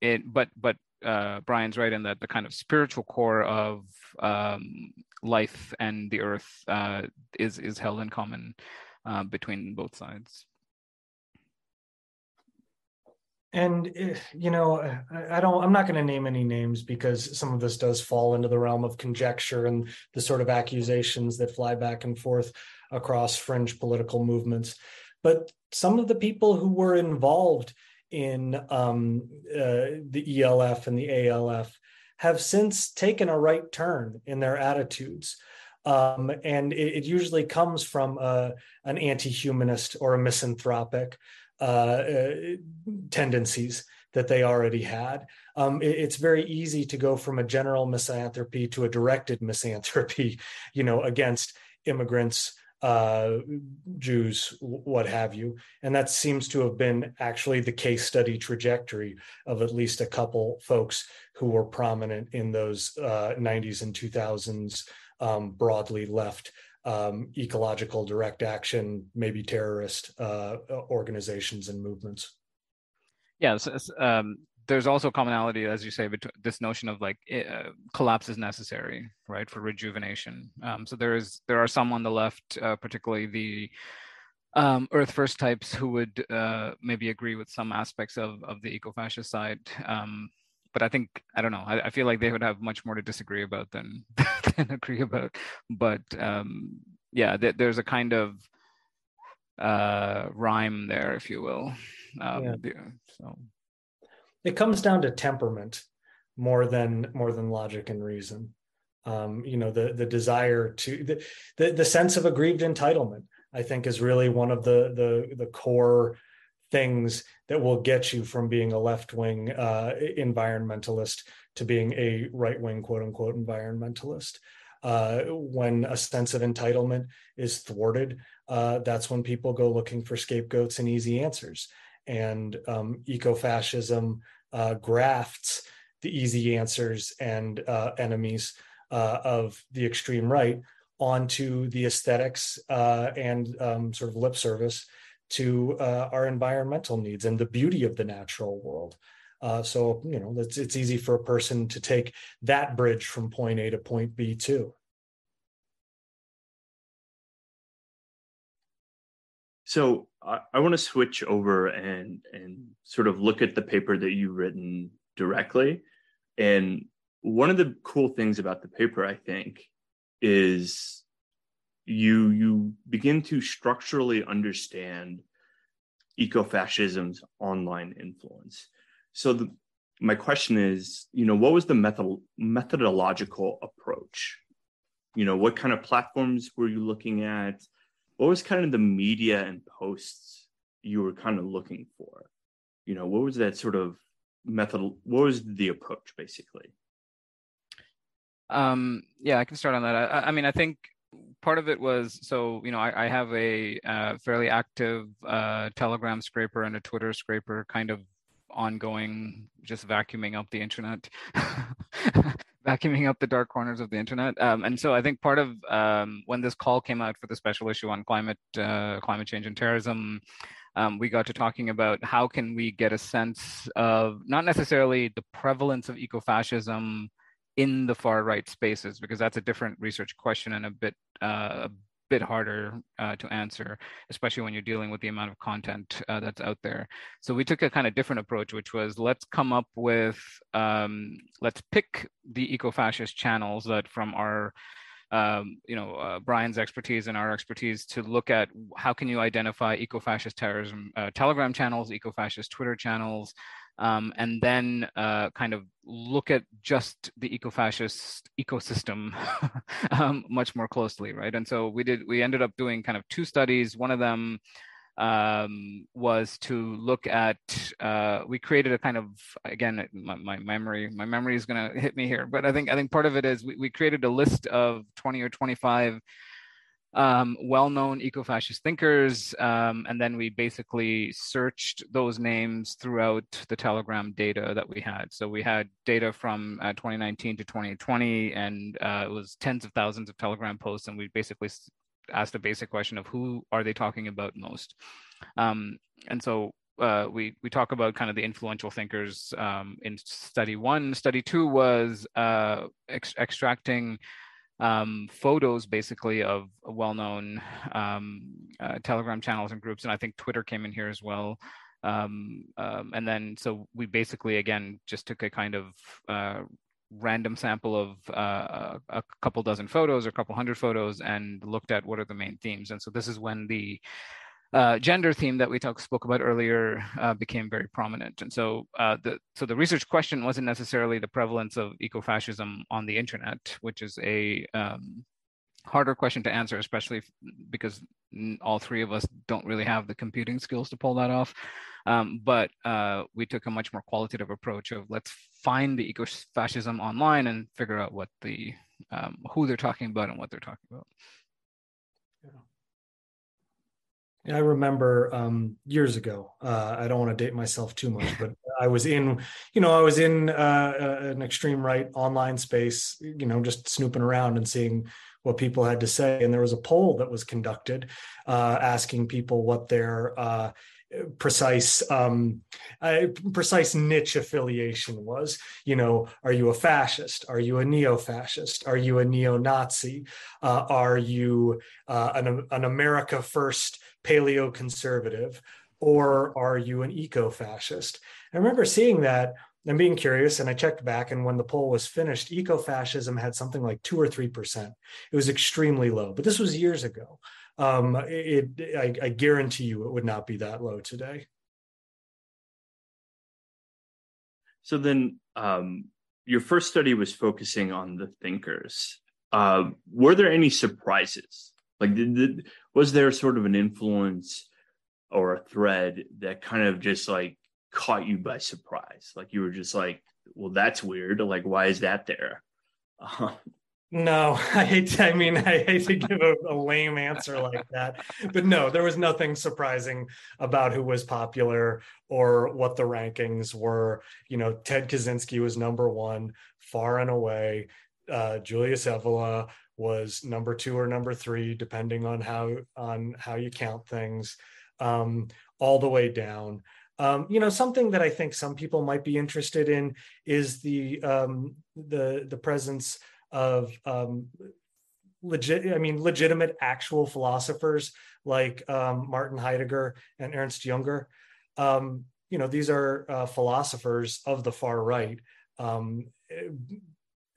it, but but uh, Brian's right in that the kind of spiritual core of um, life and the earth uh, is is held in common uh, between both sides and eh, you know i don't i'm not going to name any names because some of this does fall into the realm of conjecture and the sort of accusations that fly back and forth across fringe political movements. But some of the people who were involved in um, uh, the ELF and the ALF have since taken a right turn in their attitudes. Um, and it, it, usually comes from a, uh, an anti-humanist or a misanthropic uh, uh, tendencies that they already had. Um, it, it's very easy to go from a general misanthropy to a directed misanthropy, you know, against immigrants, uh, Jews, what have you. And that seems to have been actually the case study trajectory of at least a couple folks who were prominent in those uh, 90s and 2000s um, broadly left um, ecological direct action, maybe terrorist uh, organizations and movements. Yeah, so, um, there's also commonality, as you say, between this notion of like uh, collapse is necessary, right, for rejuvenation. Um, so there is there are some on the left, uh, particularly the um, Earth First types, who would uh, maybe agree with some aspects of of the eco-fascist side. But I think I don't know. I, I, feel like they would have much more to disagree about than than agree about. But um, yeah, th- there's a kind of uh, rhyme there, if you will. Um, yeah. So it comes down to temperament more than more than logic and reason. Um, you know, the the desire to the, the the sense of aggrieved entitlement. I think is really one of the the the core things that will get you from being a left wing uh, environmentalist to being a right wing quote unquote environmentalist. Uh, when a sense of entitlement is thwarted, uh, that's when people go looking for scapegoats and easy answers. And um, eco fascism uh, grafts the easy answers and uh, enemies uh, of the extreme right onto the aesthetics and um, sort of lip service to uh, our environmental needs and the beauty of the natural world. Uh, so you know it's it's easy for a person to take that bridge from point A to point B too. So I, I want to switch over and and sort of look at the paper that you've written directly. And one of the cool things about the paper, I think, is you you begin to structurally understand ecofascism's online influence. So the, my question is, you know, what was the method, methodological approach? You know, what kind of platforms were you looking at? What was kind of the media and posts you were kind of looking for? You know, what was that sort of method? What was the approach basically? Um, yeah, I can start on that. I, I mean, I think part of it was so you know I, I have a uh, fairly active uh, Telegram scraper and a Twitter scraper, kind of ongoing, just vacuuming up the internet, vacuuming up the dark corners of the internet. Um, and so I think part of um, when this call came out for the special issue on climate, uh, climate change and terrorism, um, we got to talking about how can we get a sense of not necessarily the prevalence of ecofascism in the far right spaces because that's a different research question and a bit uh, a bit harder uh, to answer especially when you're dealing with the amount of content uh, that's out there. So we took a kind of different approach which was let's come up with um, let's pick the eco-fascist channels that from our um, you know uh, Brian's expertise and our expertise to look at how can you identify eco-fascist terrorism uh, Telegram channels, eco-fascist Twitter channels, um, and then uh, kind of look at just the eco-fascist ecosystem um, much more closely, right? And so we did. We ended up doing kind of two studies. One of them um, was to look at. Uh, we created a kind of again, my, my memory, my memory is going to hit me here, but I think I think part of it is we, we created a list of twenty or twenty five um, well-known eco-fascist thinkers, um, and then we basically searched those names throughout the Telegram data that we had. So we had data from uh, 2019 to 2020, and uh, it was tens of thousands of Telegram posts, and we basically asked a basic question of who are they talking about most. Um, and so uh, we we talk about kind of the influential thinkers um, in study one. Study two was uh, ex- extracting um, photos basically of well-known um, uh, telegram channels and groups and i think twitter came in here as well. Um, um and then so we basically again just took a kind of uh, random sample of uh, a couple dozen photos or a couple hundred photos and looked at what are the main themes. And so this is when the uh, gender theme that we talk, spoke about earlier uh, became very prominent. And so, uh, the so the research question wasn't necessarily the prevalence of ecofascism on the internet, which is a um, harder question to answer, especially if, because all three of us don't really have the computing skills to pull that off. Um, but uh, we took a much more qualitative approach of let's find the ecofascism online and figure out what the um, who they're talking about and what they're talking about. I remember um, years ago. Uh, I don't want to date myself too much, but I was in, you know, I was in uh, an extreme right online space, you know, just snooping around and seeing what people had to say. And there was a poll that was conducted uh, asking people what their uh, precise um, uh, precise niche affiliation was. You know are you a fascist? Are you a neo-fascist? Are you a neo-nazi? Uh, are you uh, an, an america first paleo conservative or are you an eco-fascist? I remember seeing that and being curious and i checked back and when the poll was finished eco-fascism had something like 2 or 3% it was extremely low but this was years ago um, it, I, I guarantee you it would not be that low today. So then, um, your first study was focusing on the thinkers. Uh, were there any surprises? Like, did, did, was there sort of an influence or a thread that kind of just like caught you by surprise? Like, you were just like, "Well, that's weird. Like, why is that there?" Uh, no, I hate. To, I mean, I hate to give a, a, lame answer like that, but no, there was nothing surprising about who was popular or what the rankings were. You know, Ted Kaczynski was number one, far and away. Uh, Julius Evola was number two or number three, depending on how on how you count things, um, all the way down. Um, you know, something that I think some people might be interested in is the um, the the presence of um, legit i mean legitimate actual philosophers like um, martin heidegger and ernst junger. Um, you know these are uh, philosophers of the far right um,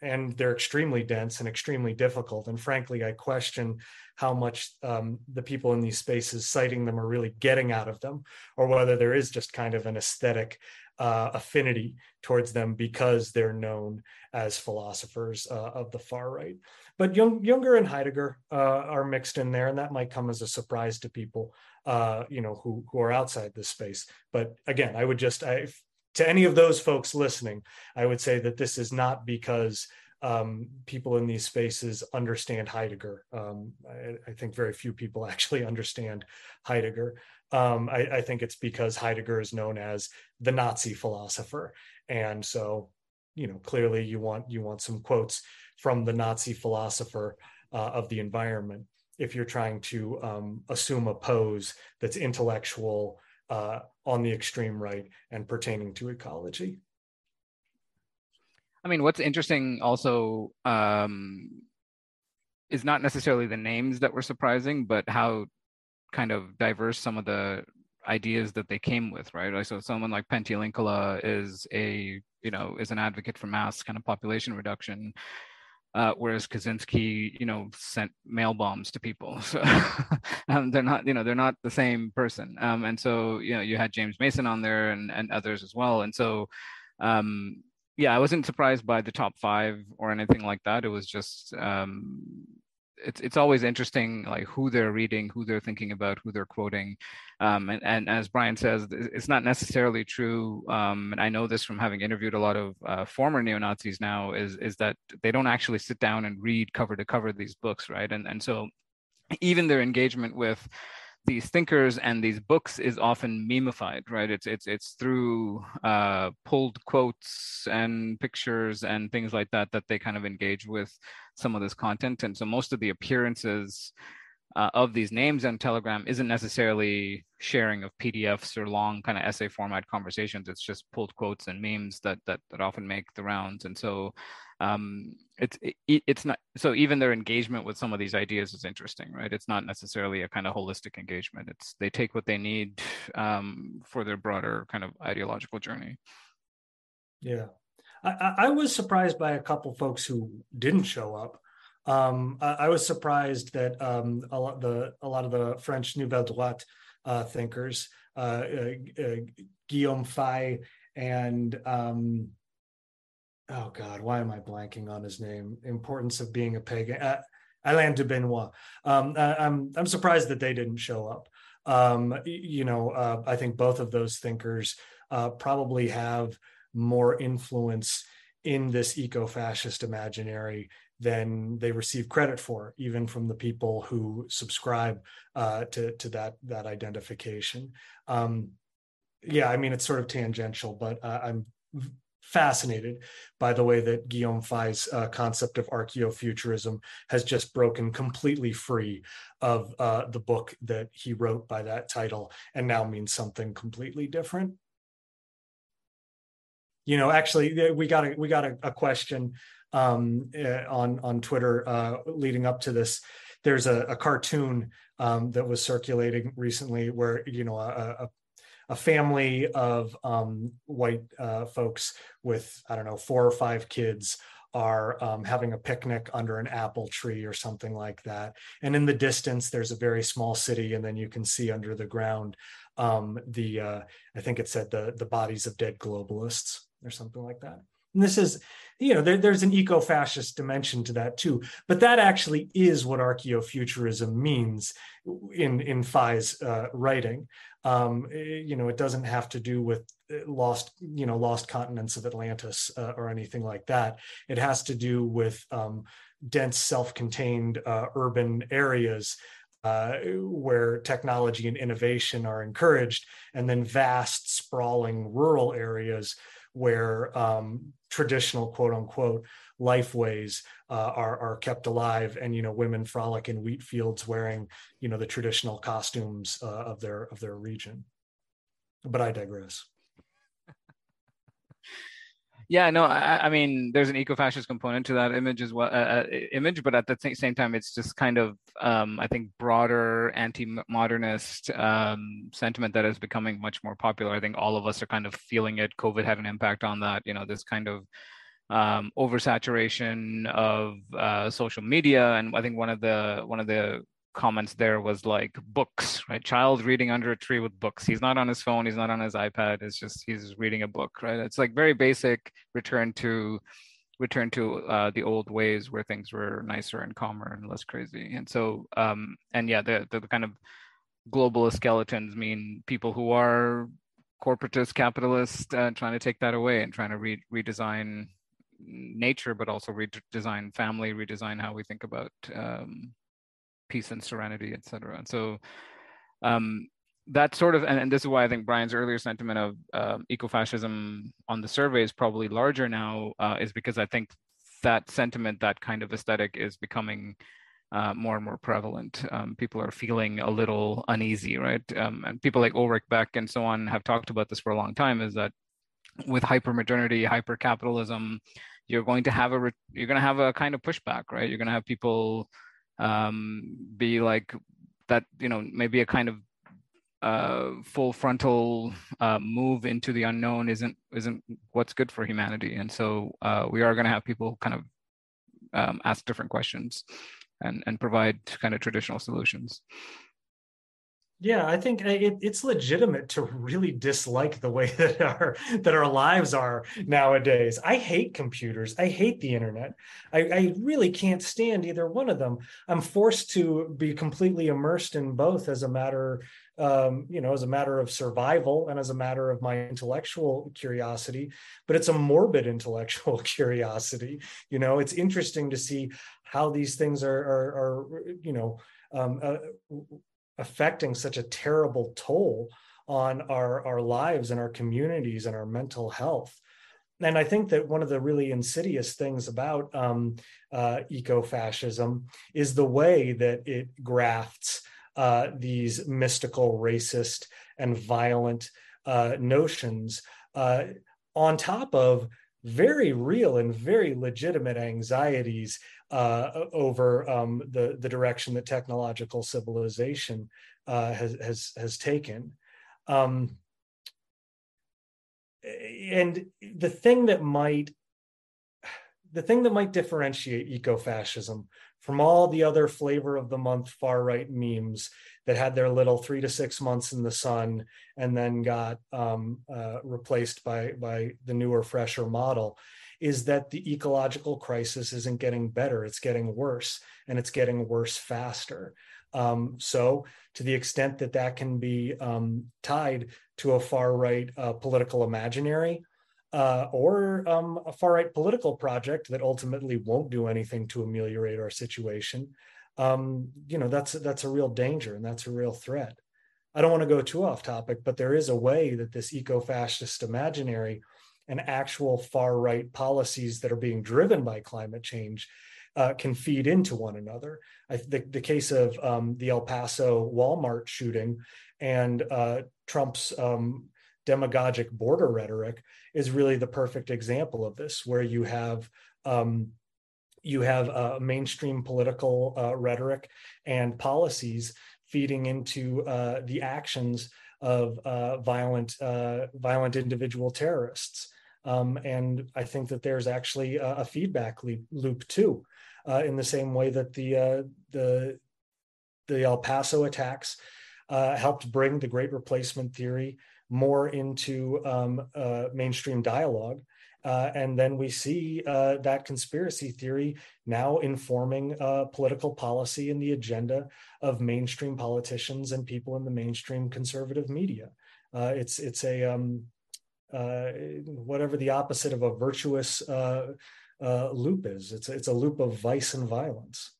and they're extremely dense and extremely difficult. And frankly i question how much um, the people in these spaces citing them are really getting out of them or whether there is just kind of an aesthetic uh, affinity towards them because they're known as philosophers uh, of the far right. But Jung, Junger and Heidegger uh, are mixed in there, and that might come as a surprise to people, uh, you know, who who are outside this space. But again, I would just, I, to any of those folks listening, I would say that this is not because um, people in these spaces understand Heidegger. Um, I, I, think very few people actually understand Heidegger. Um, I, I, think it's because Heidegger is known as the Nazi philosopher, and so you know clearly you want you want some quotes from the Nazi philosopher uh, of the environment if you're trying to um, assume a pose that's intellectual uh, on the extreme right and pertaining to ecology. I mean, what's interesting also um, is not necessarily the names that were surprising, but how kind of diverse some of the ideas that they came with, right? Like, So someone like Pentti Linkola is a, you know, is an advocate for mass kind of population reduction, uh, whereas Kaczynski, you know, sent mail bombs to people. So um, they're not, you know, they're not the same person. Um, and so, you know, you had James Mason on there and, and others as well. And so, um, yeah, I wasn't surprised by the top five or anything like that. It was just, um, it's it's always interesting like who they're reading who they're thinking about who they're quoting. Um, and, and as brian says it's not necessarily true um, and i know this from having interviewed a lot of uh, former neo-nazis now is is that they don't actually sit down and read cover to cover these books right? And and so even their engagement with these thinkers and these books is often memeified, right? It's it's it's through uh, pulled quotes and pictures and things like that that they kind of engage with some of this content. And so most of the appearances uh, of these names on Telegram isn't necessarily sharing of PDFs or long kind of essay format conversations. It's just pulled quotes and memes that that that often make the rounds. And so um, it's it, it's not so even their engagement with some of these ideas is interesting, right? It's not necessarily a kind of holistic engagement. It's they take what they need um, for their broader kind of ideological journey. Yeah, I, I was surprised by a couple folks who didn't show up. Um, I, I, was surprised that um, a lot the a lot of the French Nouvelle Droite uh, thinkers, uh, uh, uh Guillaume Faye and um, oh God, why am I blanking on his name? Importance of being a pagan. Uh, Alain de Benoist. Um, I, I'm I'm surprised that they didn't show up. Um, you know, uh, I think both of those thinkers uh, probably have more influence in this eco-fascist imaginary than they receive credit for, even from the people who subscribe uh, to to that that identification. Um, yeah, I mean it's sort of tangential, but uh, I'm fascinated by the way that Guillaume Faye's uh, concept of archaeofuturism has just broken completely free of uh, the book that he wrote by that title and now means something completely different you know actually we got a we got a, a question um, uh, on on Twitter uh, leading up to this. There's a, a cartoon um, that was circulating recently where you know a, a, family of um, white uh, folks with I don't know four or five kids are um, having a picnic under an apple tree or something like that. And in the distance, there's a very small city, and then you can see under the ground um, the uh, I think it said the the bodies of dead globalists or something like that. And this is, you know, there, there's an eco-fascist dimension to that too. But that actually is what archaeofuturism means in in Faye's uh, writing. Um, eh, you know, it doesn't have to do with eh, lost, you know, lost continents of Atlantis uh, or anything like that. It has to do with um, dense, self-contained uh, urban areas uh, where technology and innovation are encouraged, and then vast, sprawling rural areas where um, traditional quote unquote lifeways uh, are are kept alive, and you know women frolic in wheat fields wearing you know the traditional costumes uh, of their of their region. But I digress. Yeah, no, I, I, mean, there's an eco-fascist component to that image as well, uh, uh image, but at the same time, it's just kind of, um, I think, broader anti-modernist um, sentiment that is becoming much more popular. I think all of us are kind of feeling it. COVID had an impact on that. You know, this kind of um, oversaturation of uh, social media, and I think one of the one of the comments there was like books, right? Child reading under a tree with books. He's not on his phone, he's not on his iPad. It's just he's reading a book, right? It's like very basic return to return to uh, the old ways where things were nicer and calmer and less crazy. And so, um, and yeah, the, the kind of globalist skeletons mean people who are corporatist capitalist uh, trying to take that away and trying to re- redesign nature, but also redesign family, redesign how we think about um, peace and serenity, et cetera. And so um, that sort of, and, and, this is why I think Brian's earlier sentiment of um, ecofascism on the survey is probably larger now, uh, is because I think that sentiment, that kind of aesthetic is becoming uh, more and more prevalent. Um, people are feeling a little uneasy, right? Um, and people like Ulrich Beck and so on have talked about this for a long time. Is that with hypermodernity, hypercapitalism, you're going to have a you're going to have a kind of pushback, right? You're going to have people um, be like that you know maybe a kind of uh, full frontal uh, move into the unknown isn't isn't what's good for humanity. And so uh, we are going to have people kind of um, ask different questions and and provide kind of traditional solutions yeah, I think uh, it, it's legitimate to really dislike the way that our that our lives are nowadays. I hate computers. I hate the internet. I, I really can't stand either one of them. I'm forced to be completely immersed in both as a matter, um, you know, as a matter of survival and as a matter of my intellectual curiosity. But it's a morbid intellectual curiosity. You know, it's interesting to see how these things are are, are you know. Um, uh, affecting such a terrible toll on our, our lives and our communities and our mental health. And I think that one of the really insidious things about um, uh, eco-fascism is the way that it grafts uh, these mystical, racist, and violent uh, notions uh, on top of very real and very legitimate anxieties uh, over um, the the direction that technological civilization uh, has has has taken. Um, and the thing that might the thing that might differentiate eco-fascism from all the other flavor of the month far right memes that had their little three to six months in the sun and then got um, uh, replaced by by the newer fresher model is that the ecological crisis isn't getting better, it's getting worse, and it's getting worse faster. Um, so, to the extent that that can be um, tied to a far right uh, political imaginary uh, or um, a far right political project that ultimately won't do anything to ameliorate our situation, um, you know, that's that's a real danger and that's a real threat. I don't want to go too off topic, but there is a way that this eco fascist imaginary and actual far right policies that are being driven by climate change uh, can feed into one another. I, the, the case of um, the El Paso Walmart shooting and uh, Trump's um, demagogic border rhetoric is really the perfect example of this, where you have um, you have uh, mainstream political uh, rhetoric and policies feeding into uh, the actions of uh, violent violent individual terrorists. Um, and I think that there's actually a, a feedback loop, loop too, uh, in the same way that the uh, the the El Paso attacks uh, helped bring the Great Replacement theory more into um, uh, mainstream dialogue. Uh, and then we see uh, that conspiracy theory now informing political policy and the agenda of mainstream politicians and people in the mainstream conservative media. it's it's a um, uh, whatever the opposite of a virtuous uh, uh, loop is. It's it's a loop of vice and violence.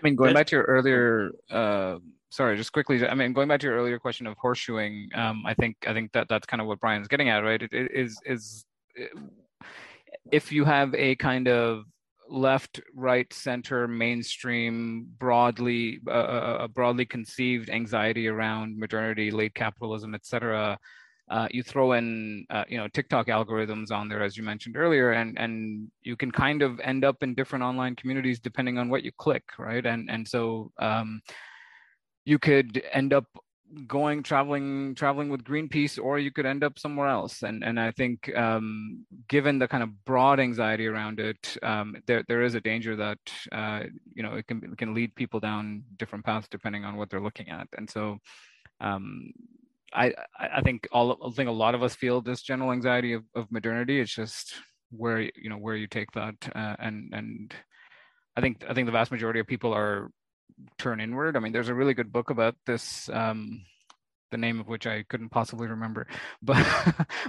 I mean, going back to your earlier, uh, sorry, just quickly. I mean, going back to your earlier question of horseshoeing, um, I think I think that that's kind of what Brian's getting at, right? It, it is is if you have a kind of left, right, center, mainstream, broadly uh, uh, uh broadly conceived anxiety around modernity, late capitalism, etc., uh, you throw in uh, you know TikTok algorithms on there as you mentioned earlier, and and you can kind of end up in different online communities depending on what you click, right? And and so um, you could end up going traveling traveling with greenpeace or you could end up somewhere else and and i think um, given the kind of broad anxiety around it um, there there is a danger that uh, you know it can it can lead people down different paths depending on what they're looking at and so um, I, I think all I think a lot of us feel this general anxiety of, of modernity. It's just where you know where you take that, uh, and and I think I think the vast majority of people are turn inward. I mean, there's a really good book about this. Um, the name of which I couldn't possibly remember, but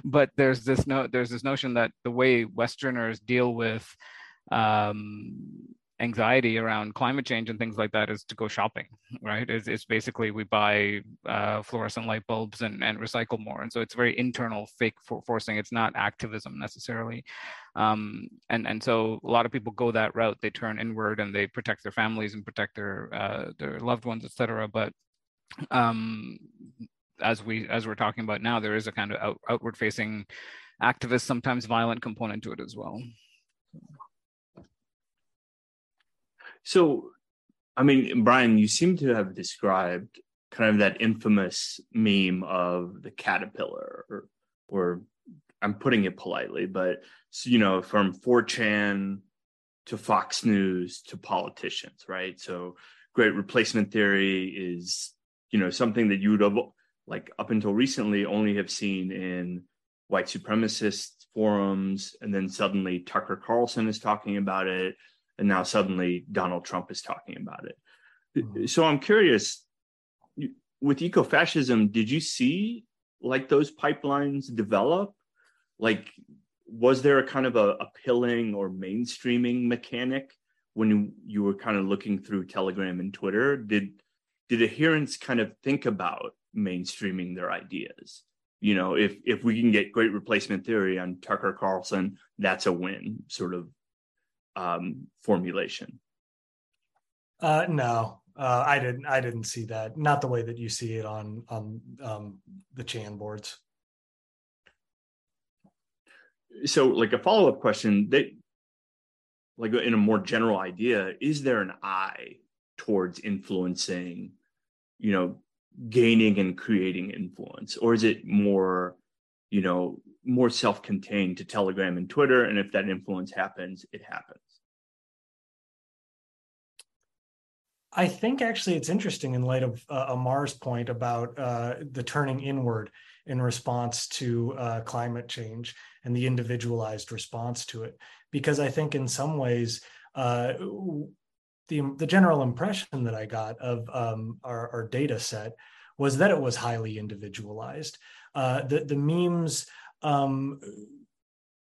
but there's this no there's this notion that the way Westerners deal with um, anxiety around climate change and things like that is to go shopping, right? It's, it's basically we buy uh, fluorescent light bulbs and, and recycle more. And so it's very internal fake for forcing. It's not activism necessarily. Um, and, and so a lot of people go that route. They turn inward and they protect their families and protect their, uh, their loved ones, et cetera. But um, as we, as we're talking about now, there is a kind of out, outward facing activist, sometimes violent component to it as well. So, I mean, Brian, you seem to have described kind of that infamous meme of the caterpillar, or, or I'm putting it politely, but you know, from 4chan to Fox News to politicians, right? So, great replacement theory is, you know, something that you would have, like, up until recently, only have seen in white supremacist forums, and then suddenly Tucker Carlson is talking about it and now suddenly Donald Trump is talking about it. Mm-hmm. So I'm curious with ecofascism, did you see like those pipelines develop? Like, was there a kind of a, a pilling or mainstreaming mechanic when you were kind of looking through Telegram and Twitter? Did did adherents kind of think about mainstreaming their ideas? You know, if if we can get great replacement theory on Tucker Carlson, that's a win, sort of um, formulation. Uh, no, uh, I didn't. I didn't see that. Not the way that you see it on on um, the Chan boards. So, like a follow up question, that like in a more general idea, is there an eye towards influencing, you know, gaining and creating influence, or is it more, you know, more self-contained to Telegram and Twitter, and if that influence happens, it happens. I think actually it's interesting in light of uh, Amar's point about uh, the turning inward in response to uh, climate change and the individualized response to it, because I think in some ways uh, the the general impression that I got of um, our, our, data set was that it was highly individualized. Uh, the the memes um,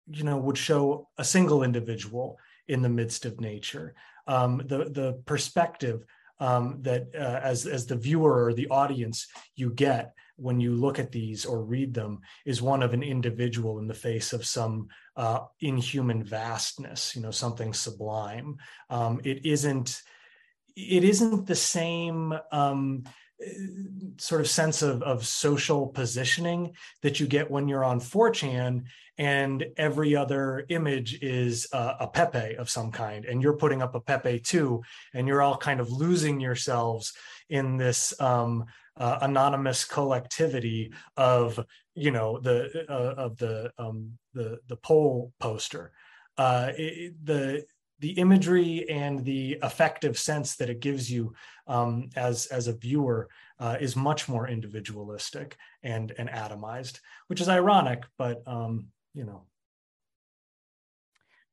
you know, would show a single individual in the midst of nature. Um, the the perspective um, that uh, as as the viewer or the audience you get when you look at these or read them is one of an individual in the face of some uh, inhuman vastness, you know, something sublime. Um, it isn't it isn't the same um, sort of sense of, of social positioning that you get when you're on 4chan and every other image is uh, a Pepe of some kind, and you're putting up a Pepe too, and you're all kind of losing yourselves in this um, uh, anonymous collectivity of you know the uh, of the um, the the pol poster. Uh, it, the the imagery and the effective sense that it gives you um, as as a viewer uh, is much more individualistic and and atomized, which is ironic, but um, you know.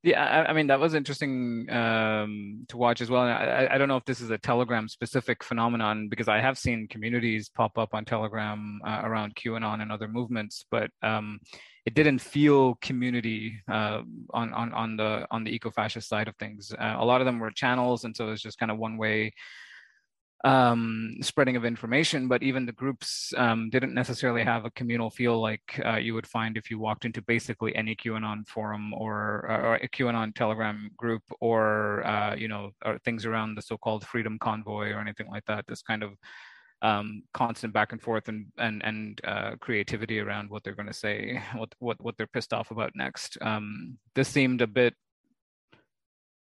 Yeah, I, I mean that was interesting um, to watch as well. And I, I don't know if this is a Telegram specific phenomenon because I have seen communities pop up on Telegram uh, around QAnon and other movements, but um, it didn't feel community uh, on on on the on the eco-fascist side of things. Uh, a lot of them were channels, and so it was just kind of one way um, spreading of information. But even the groups um, didn't necessarily have a communal feel like uh, you would find if you walked into basically any QAnon forum or, or a QAnon Telegram group or uh, you know or things around the so-called Freedom Convoy or anything like that. This kind of um, constant back and forth and and and uh, creativity around what they're going to say, what what what they're pissed off about next. Um, this seemed a bit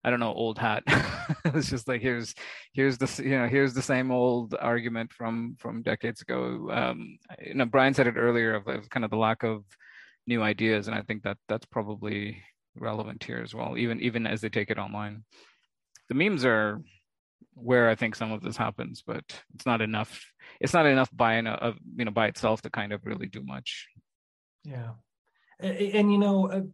I don't know, old hat. it's just like here's here's the you know here's the same old argument from from decades ago. Um, you know, Brian said it earlier of, of kind of the lack of new ideas, and I think that that's probably relevant here as well. Even even as they take it online, the memes are where I think some of this happens, but it's not enough. It's not enough by in of you know by itself to kind of really do much. Yeah, and, and you know.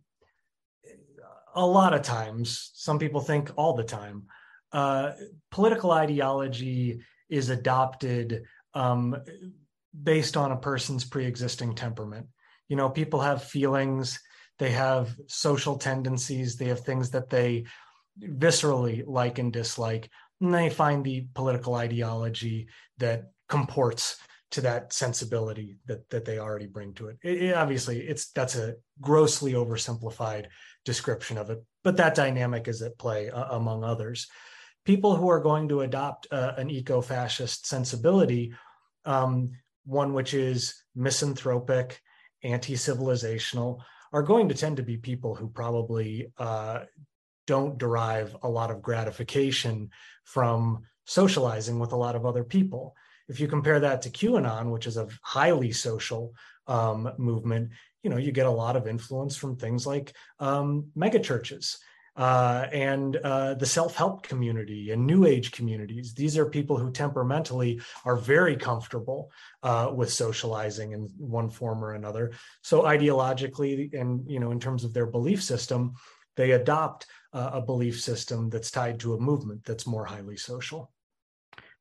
A lot of times, some people think all the time, uh, political ideology is adopted um, based on a person's pre-existing temperament. You know, people have feelings, they have social tendencies, they have things that they viscerally like and dislike, and they find the political ideology that comports to that sensibility that that they already bring to it. it, it obviously, it's that's a grossly oversimplified description of it, but that dynamic is at play uh, among others. People who are going to adopt uh, an eco fascist sensibility, um, one which is misanthropic, anti civilizational, are going to tend to be people who probably uh, don't derive a lot of gratification from socializing with a lot of other people. If you compare that to QAnon, which is a highly social um, movement, you know you get a lot of influence from things like um, megachurches uh, and uh, the self-help community and new age communities. These are people who temperamentally are very comfortable uh, with socializing in one form or another. So ideologically and you know in terms of their belief system they adopt a belief system that's tied to a movement that's more highly social.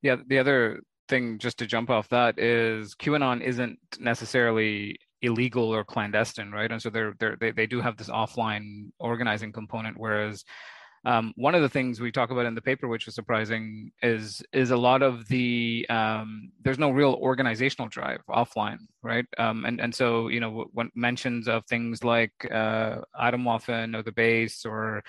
Yeah the other thing just to jump off that is qanon isn't necessarily illegal or clandestine, right? And so they're, they're they they do have this offline organizing component, whereas um, one of the things we talk about in the paper, which was surprising, is is a lot of the um, there's no real organizational drive offline, right? Um, and and so you know when mentions of things like uh, Atomwaffen or the base or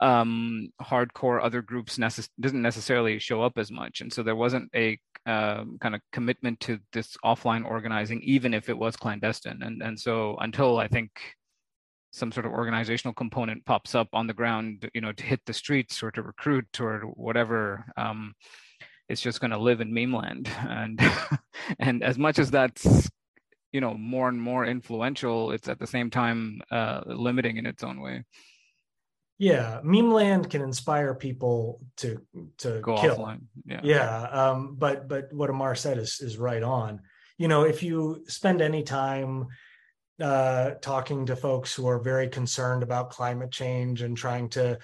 um, hardcore other groups necess- doesn't necessarily show up as much, and so there wasn't a um, kind of commitment to this offline organizing, even if it was clandestine. And and so until I think some sort of organizational component pops up on the ground, you know, to hit the streets or to recruit or whatever, um, it's just going to live in meme land. And and as much as that's you know more and more influential, it's at the same time uh, limiting in its own way. Yeah, meme land can inspire people to to go kill. offline. Yeah, yeah. Um, but but what Amar said is is right on. You know, if you spend any time uh, talking to folks who are very concerned about climate change and trying to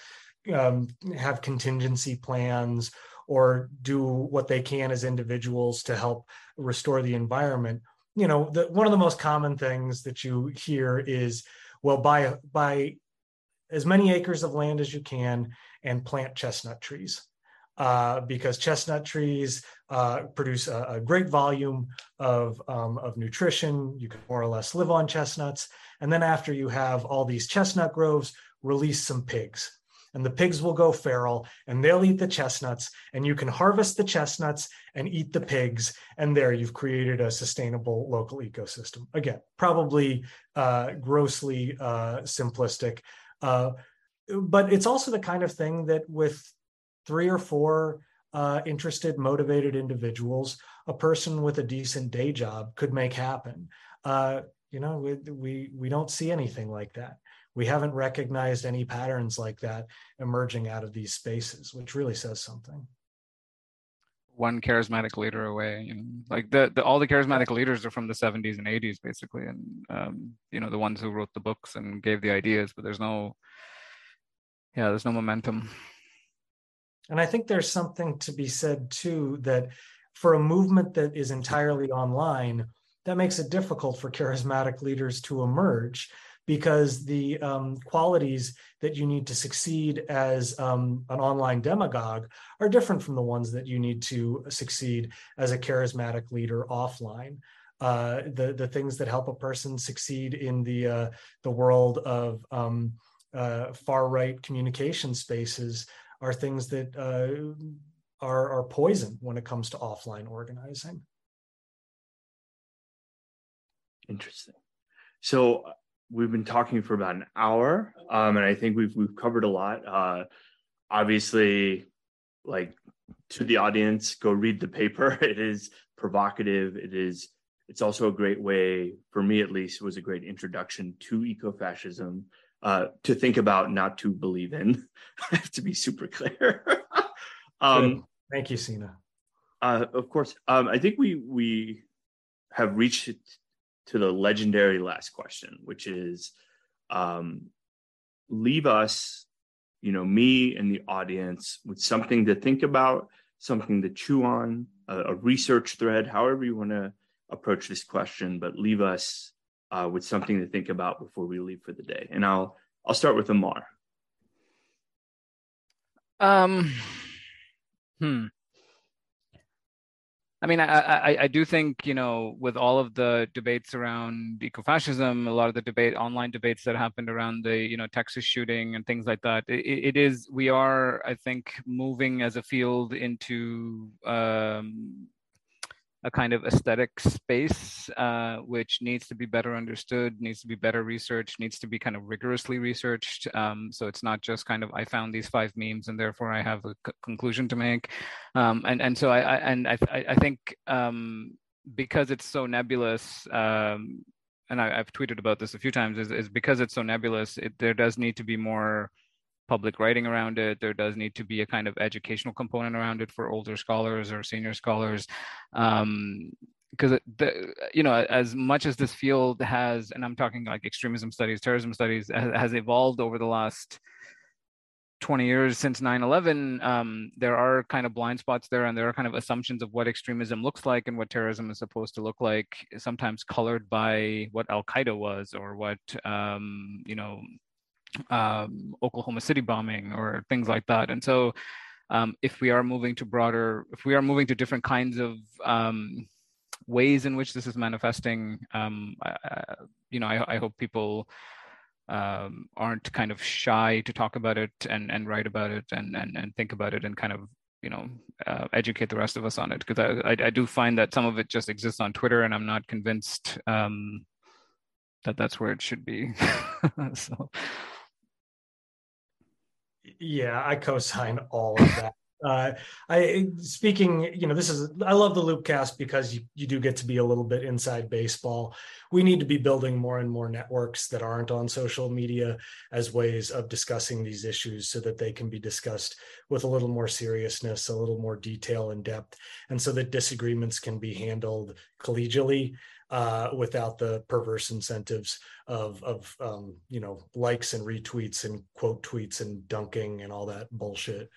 um, have contingency plans or do what they can as individuals to help restore the environment, you know, the, one of the most common things that you hear is, well, by by as many acres of land as you can and plant chestnut trees. Uh, because chestnut trees uh, produce a, a, great volume of, um, of nutrition. You can more or less live on chestnuts. And then after you have all these chestnut groves, release some pigs. And the pigs will go feral and they'll eat the chestnuts. And you can harvest the chestnuts and eat the pigs. And there you've created a sustainable local ecosystem. Again, probably uh, grossly uh, simplistic. Uh, but it's also the kind of thing that with three or four uh, interested, motivated individuals, a person with a decent day job could make happen. Uh, you know, we, we we don't see anything like that. We haven't recognized any patterns like that emerging out of these spaces, which really says something one charismatic leader away. You know, like the, the all the charismatic leaders are from the 70s and 80s, basically, and um, you know the ones who wrote the books and gave the ideas. But there's no, yeah, there's no momentum. And I think there's something to be said too that for a movement that is entirely online, that makes it difficult for charismatic leaders to emerge because the um, qualities that you need to succeed as um, an online demagogue are different from the ones that you need to succeed as a charismatic leader offline. Uh, the the things that help a person succeed in the uh, the world of um, uh, far right communication spaces are things that uh, are, are poison when it comes to offline organizing. Interesting. So we've been talking for about an hour, um, and I think we've we've covered a lot. Uh, obviously, like to the audience, go read the paper. It is provocative. It is. It's also a great way, for me at least, was a great introduction to ecofascism. Uh, to think about, not to believe in. I have to be super clear. um, Thank you, Sina. Uh, of course. Um, I think we we have reached to the legendary last question, which is um, leave us, you know, me and the audience with something to think about, something to chew on, a, a research thread, however you want to approach this question, but leave us uh, with something to think about before we leave for the day. And I'll I'll start with Amar. Um, hmm. I mean, I, I, I do think you know, with all of the debates around ecofascism, a lot of the debate, online debates that happened around the you know Texas shooting and things like that, it, it is we are, I think, moving as a field into um, a kind of aesthetic space, uh, which needs to be better understood, needs to be better researched, needs to be kind of rigorously researched. Um, so it's not just kind of I found these five memes and therefore I have a c- conclusion to make. Um, and and so I, I and I I think um, because it's so nebulous. Um, and I, have tweeted about this a few times. Is, is because it's so nebulous. It, there does need to be more public writing around it. There does need to be a kind of educational component around it for older scholars or senior scholars. Um, because you know as much as this field has and i'm talking like extremism studies terrorism studies has, evolved over the last 20 years since 9-11 um, there are kind of blind spots there and there are kind of assumptions of what extremism looks like and what terrorism is supposed to look like sometimes colored by what al-qaeda was or what um, you know um, Oklahoma City bombing or things like that. And so, um, if we are moving to broader, if we are moving to different kinds of um, ways in which this is manifesting, um, you know, I, I hope people um, aren't kind of shy to talk about it and and write about it and and and think about it and kind of you know uh, educate the rest of us on it because I, I, I do find that some of it just exists on Twitter and I'm not convinced um, that that's where it should be. so yeah, I co-sign all of that. Uh, I speaking, you know, this is I love the Loopcast because you, you do get to be a little bit inside baseball. We need to be building more and more networks that aren't on social media as ways of discussing these issues so that they can be discussed with a little more seriousness, a little more detail and depth, and so that disagreements can be handled collegially uh, without the perverse incentives of of um, you know likes and retweets and quote tweets and dunking and all that bullshit.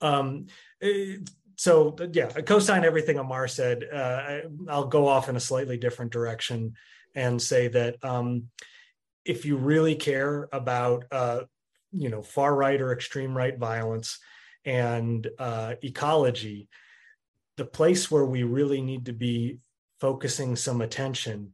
Um, eh, so yeah, I co-sign everything Amar said. Uh, I'll go off in a slightly different direction and say that um, if you really care about uh, you know far right or extreme right violence and uh, ecology, the place where we really need to be focusing some attention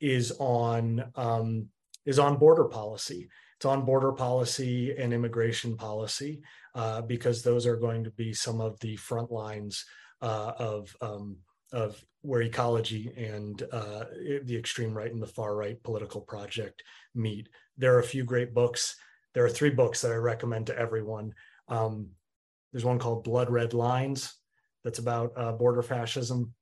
is on um, is on border policy. It's on border policy and immigration policy uh, because those are going to be some of the front lines uh, of um, of where ecology and uh, the extreme right and the far right political project meet. There are a few great books. There are three books that I recommend to everyone. Um, there's one called Blood Red Lines that's about uh, border fascism.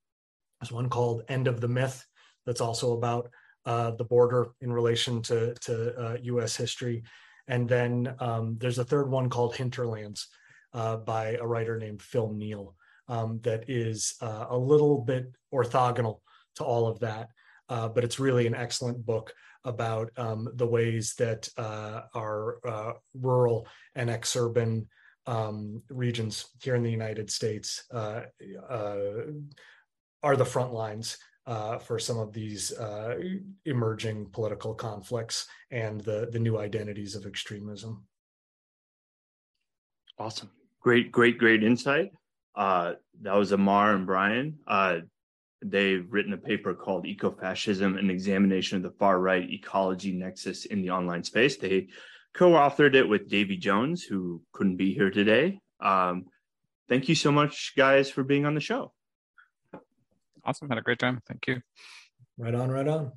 There's one called End of the Myth that's also about uh, the border in relation to, to uh, US history. And then um, there's a third one called Hinterlands uh, by a writer named Phil Neel um, that is uh, a little bit orthogonal to all of that. Uh, but it's really an excellent book about um, the ways that uh, our rural and exurban um, regions here in the United States are the front lines uh, for some of these uh, emerging political conflicts and the the new identities of extremism. Awesome, great, great, great insight. Uh, that was Amar and Brian. Uh, they've written a paper called "Ecofascism: An Examination of the Far Right Ecology Nexus in the Online Space." They co-authored it with David Jones, who couldn't be here today. Um, thank you so much, guys, for being on the show. Awesome. Had a great time. Thank you. Right on, right on.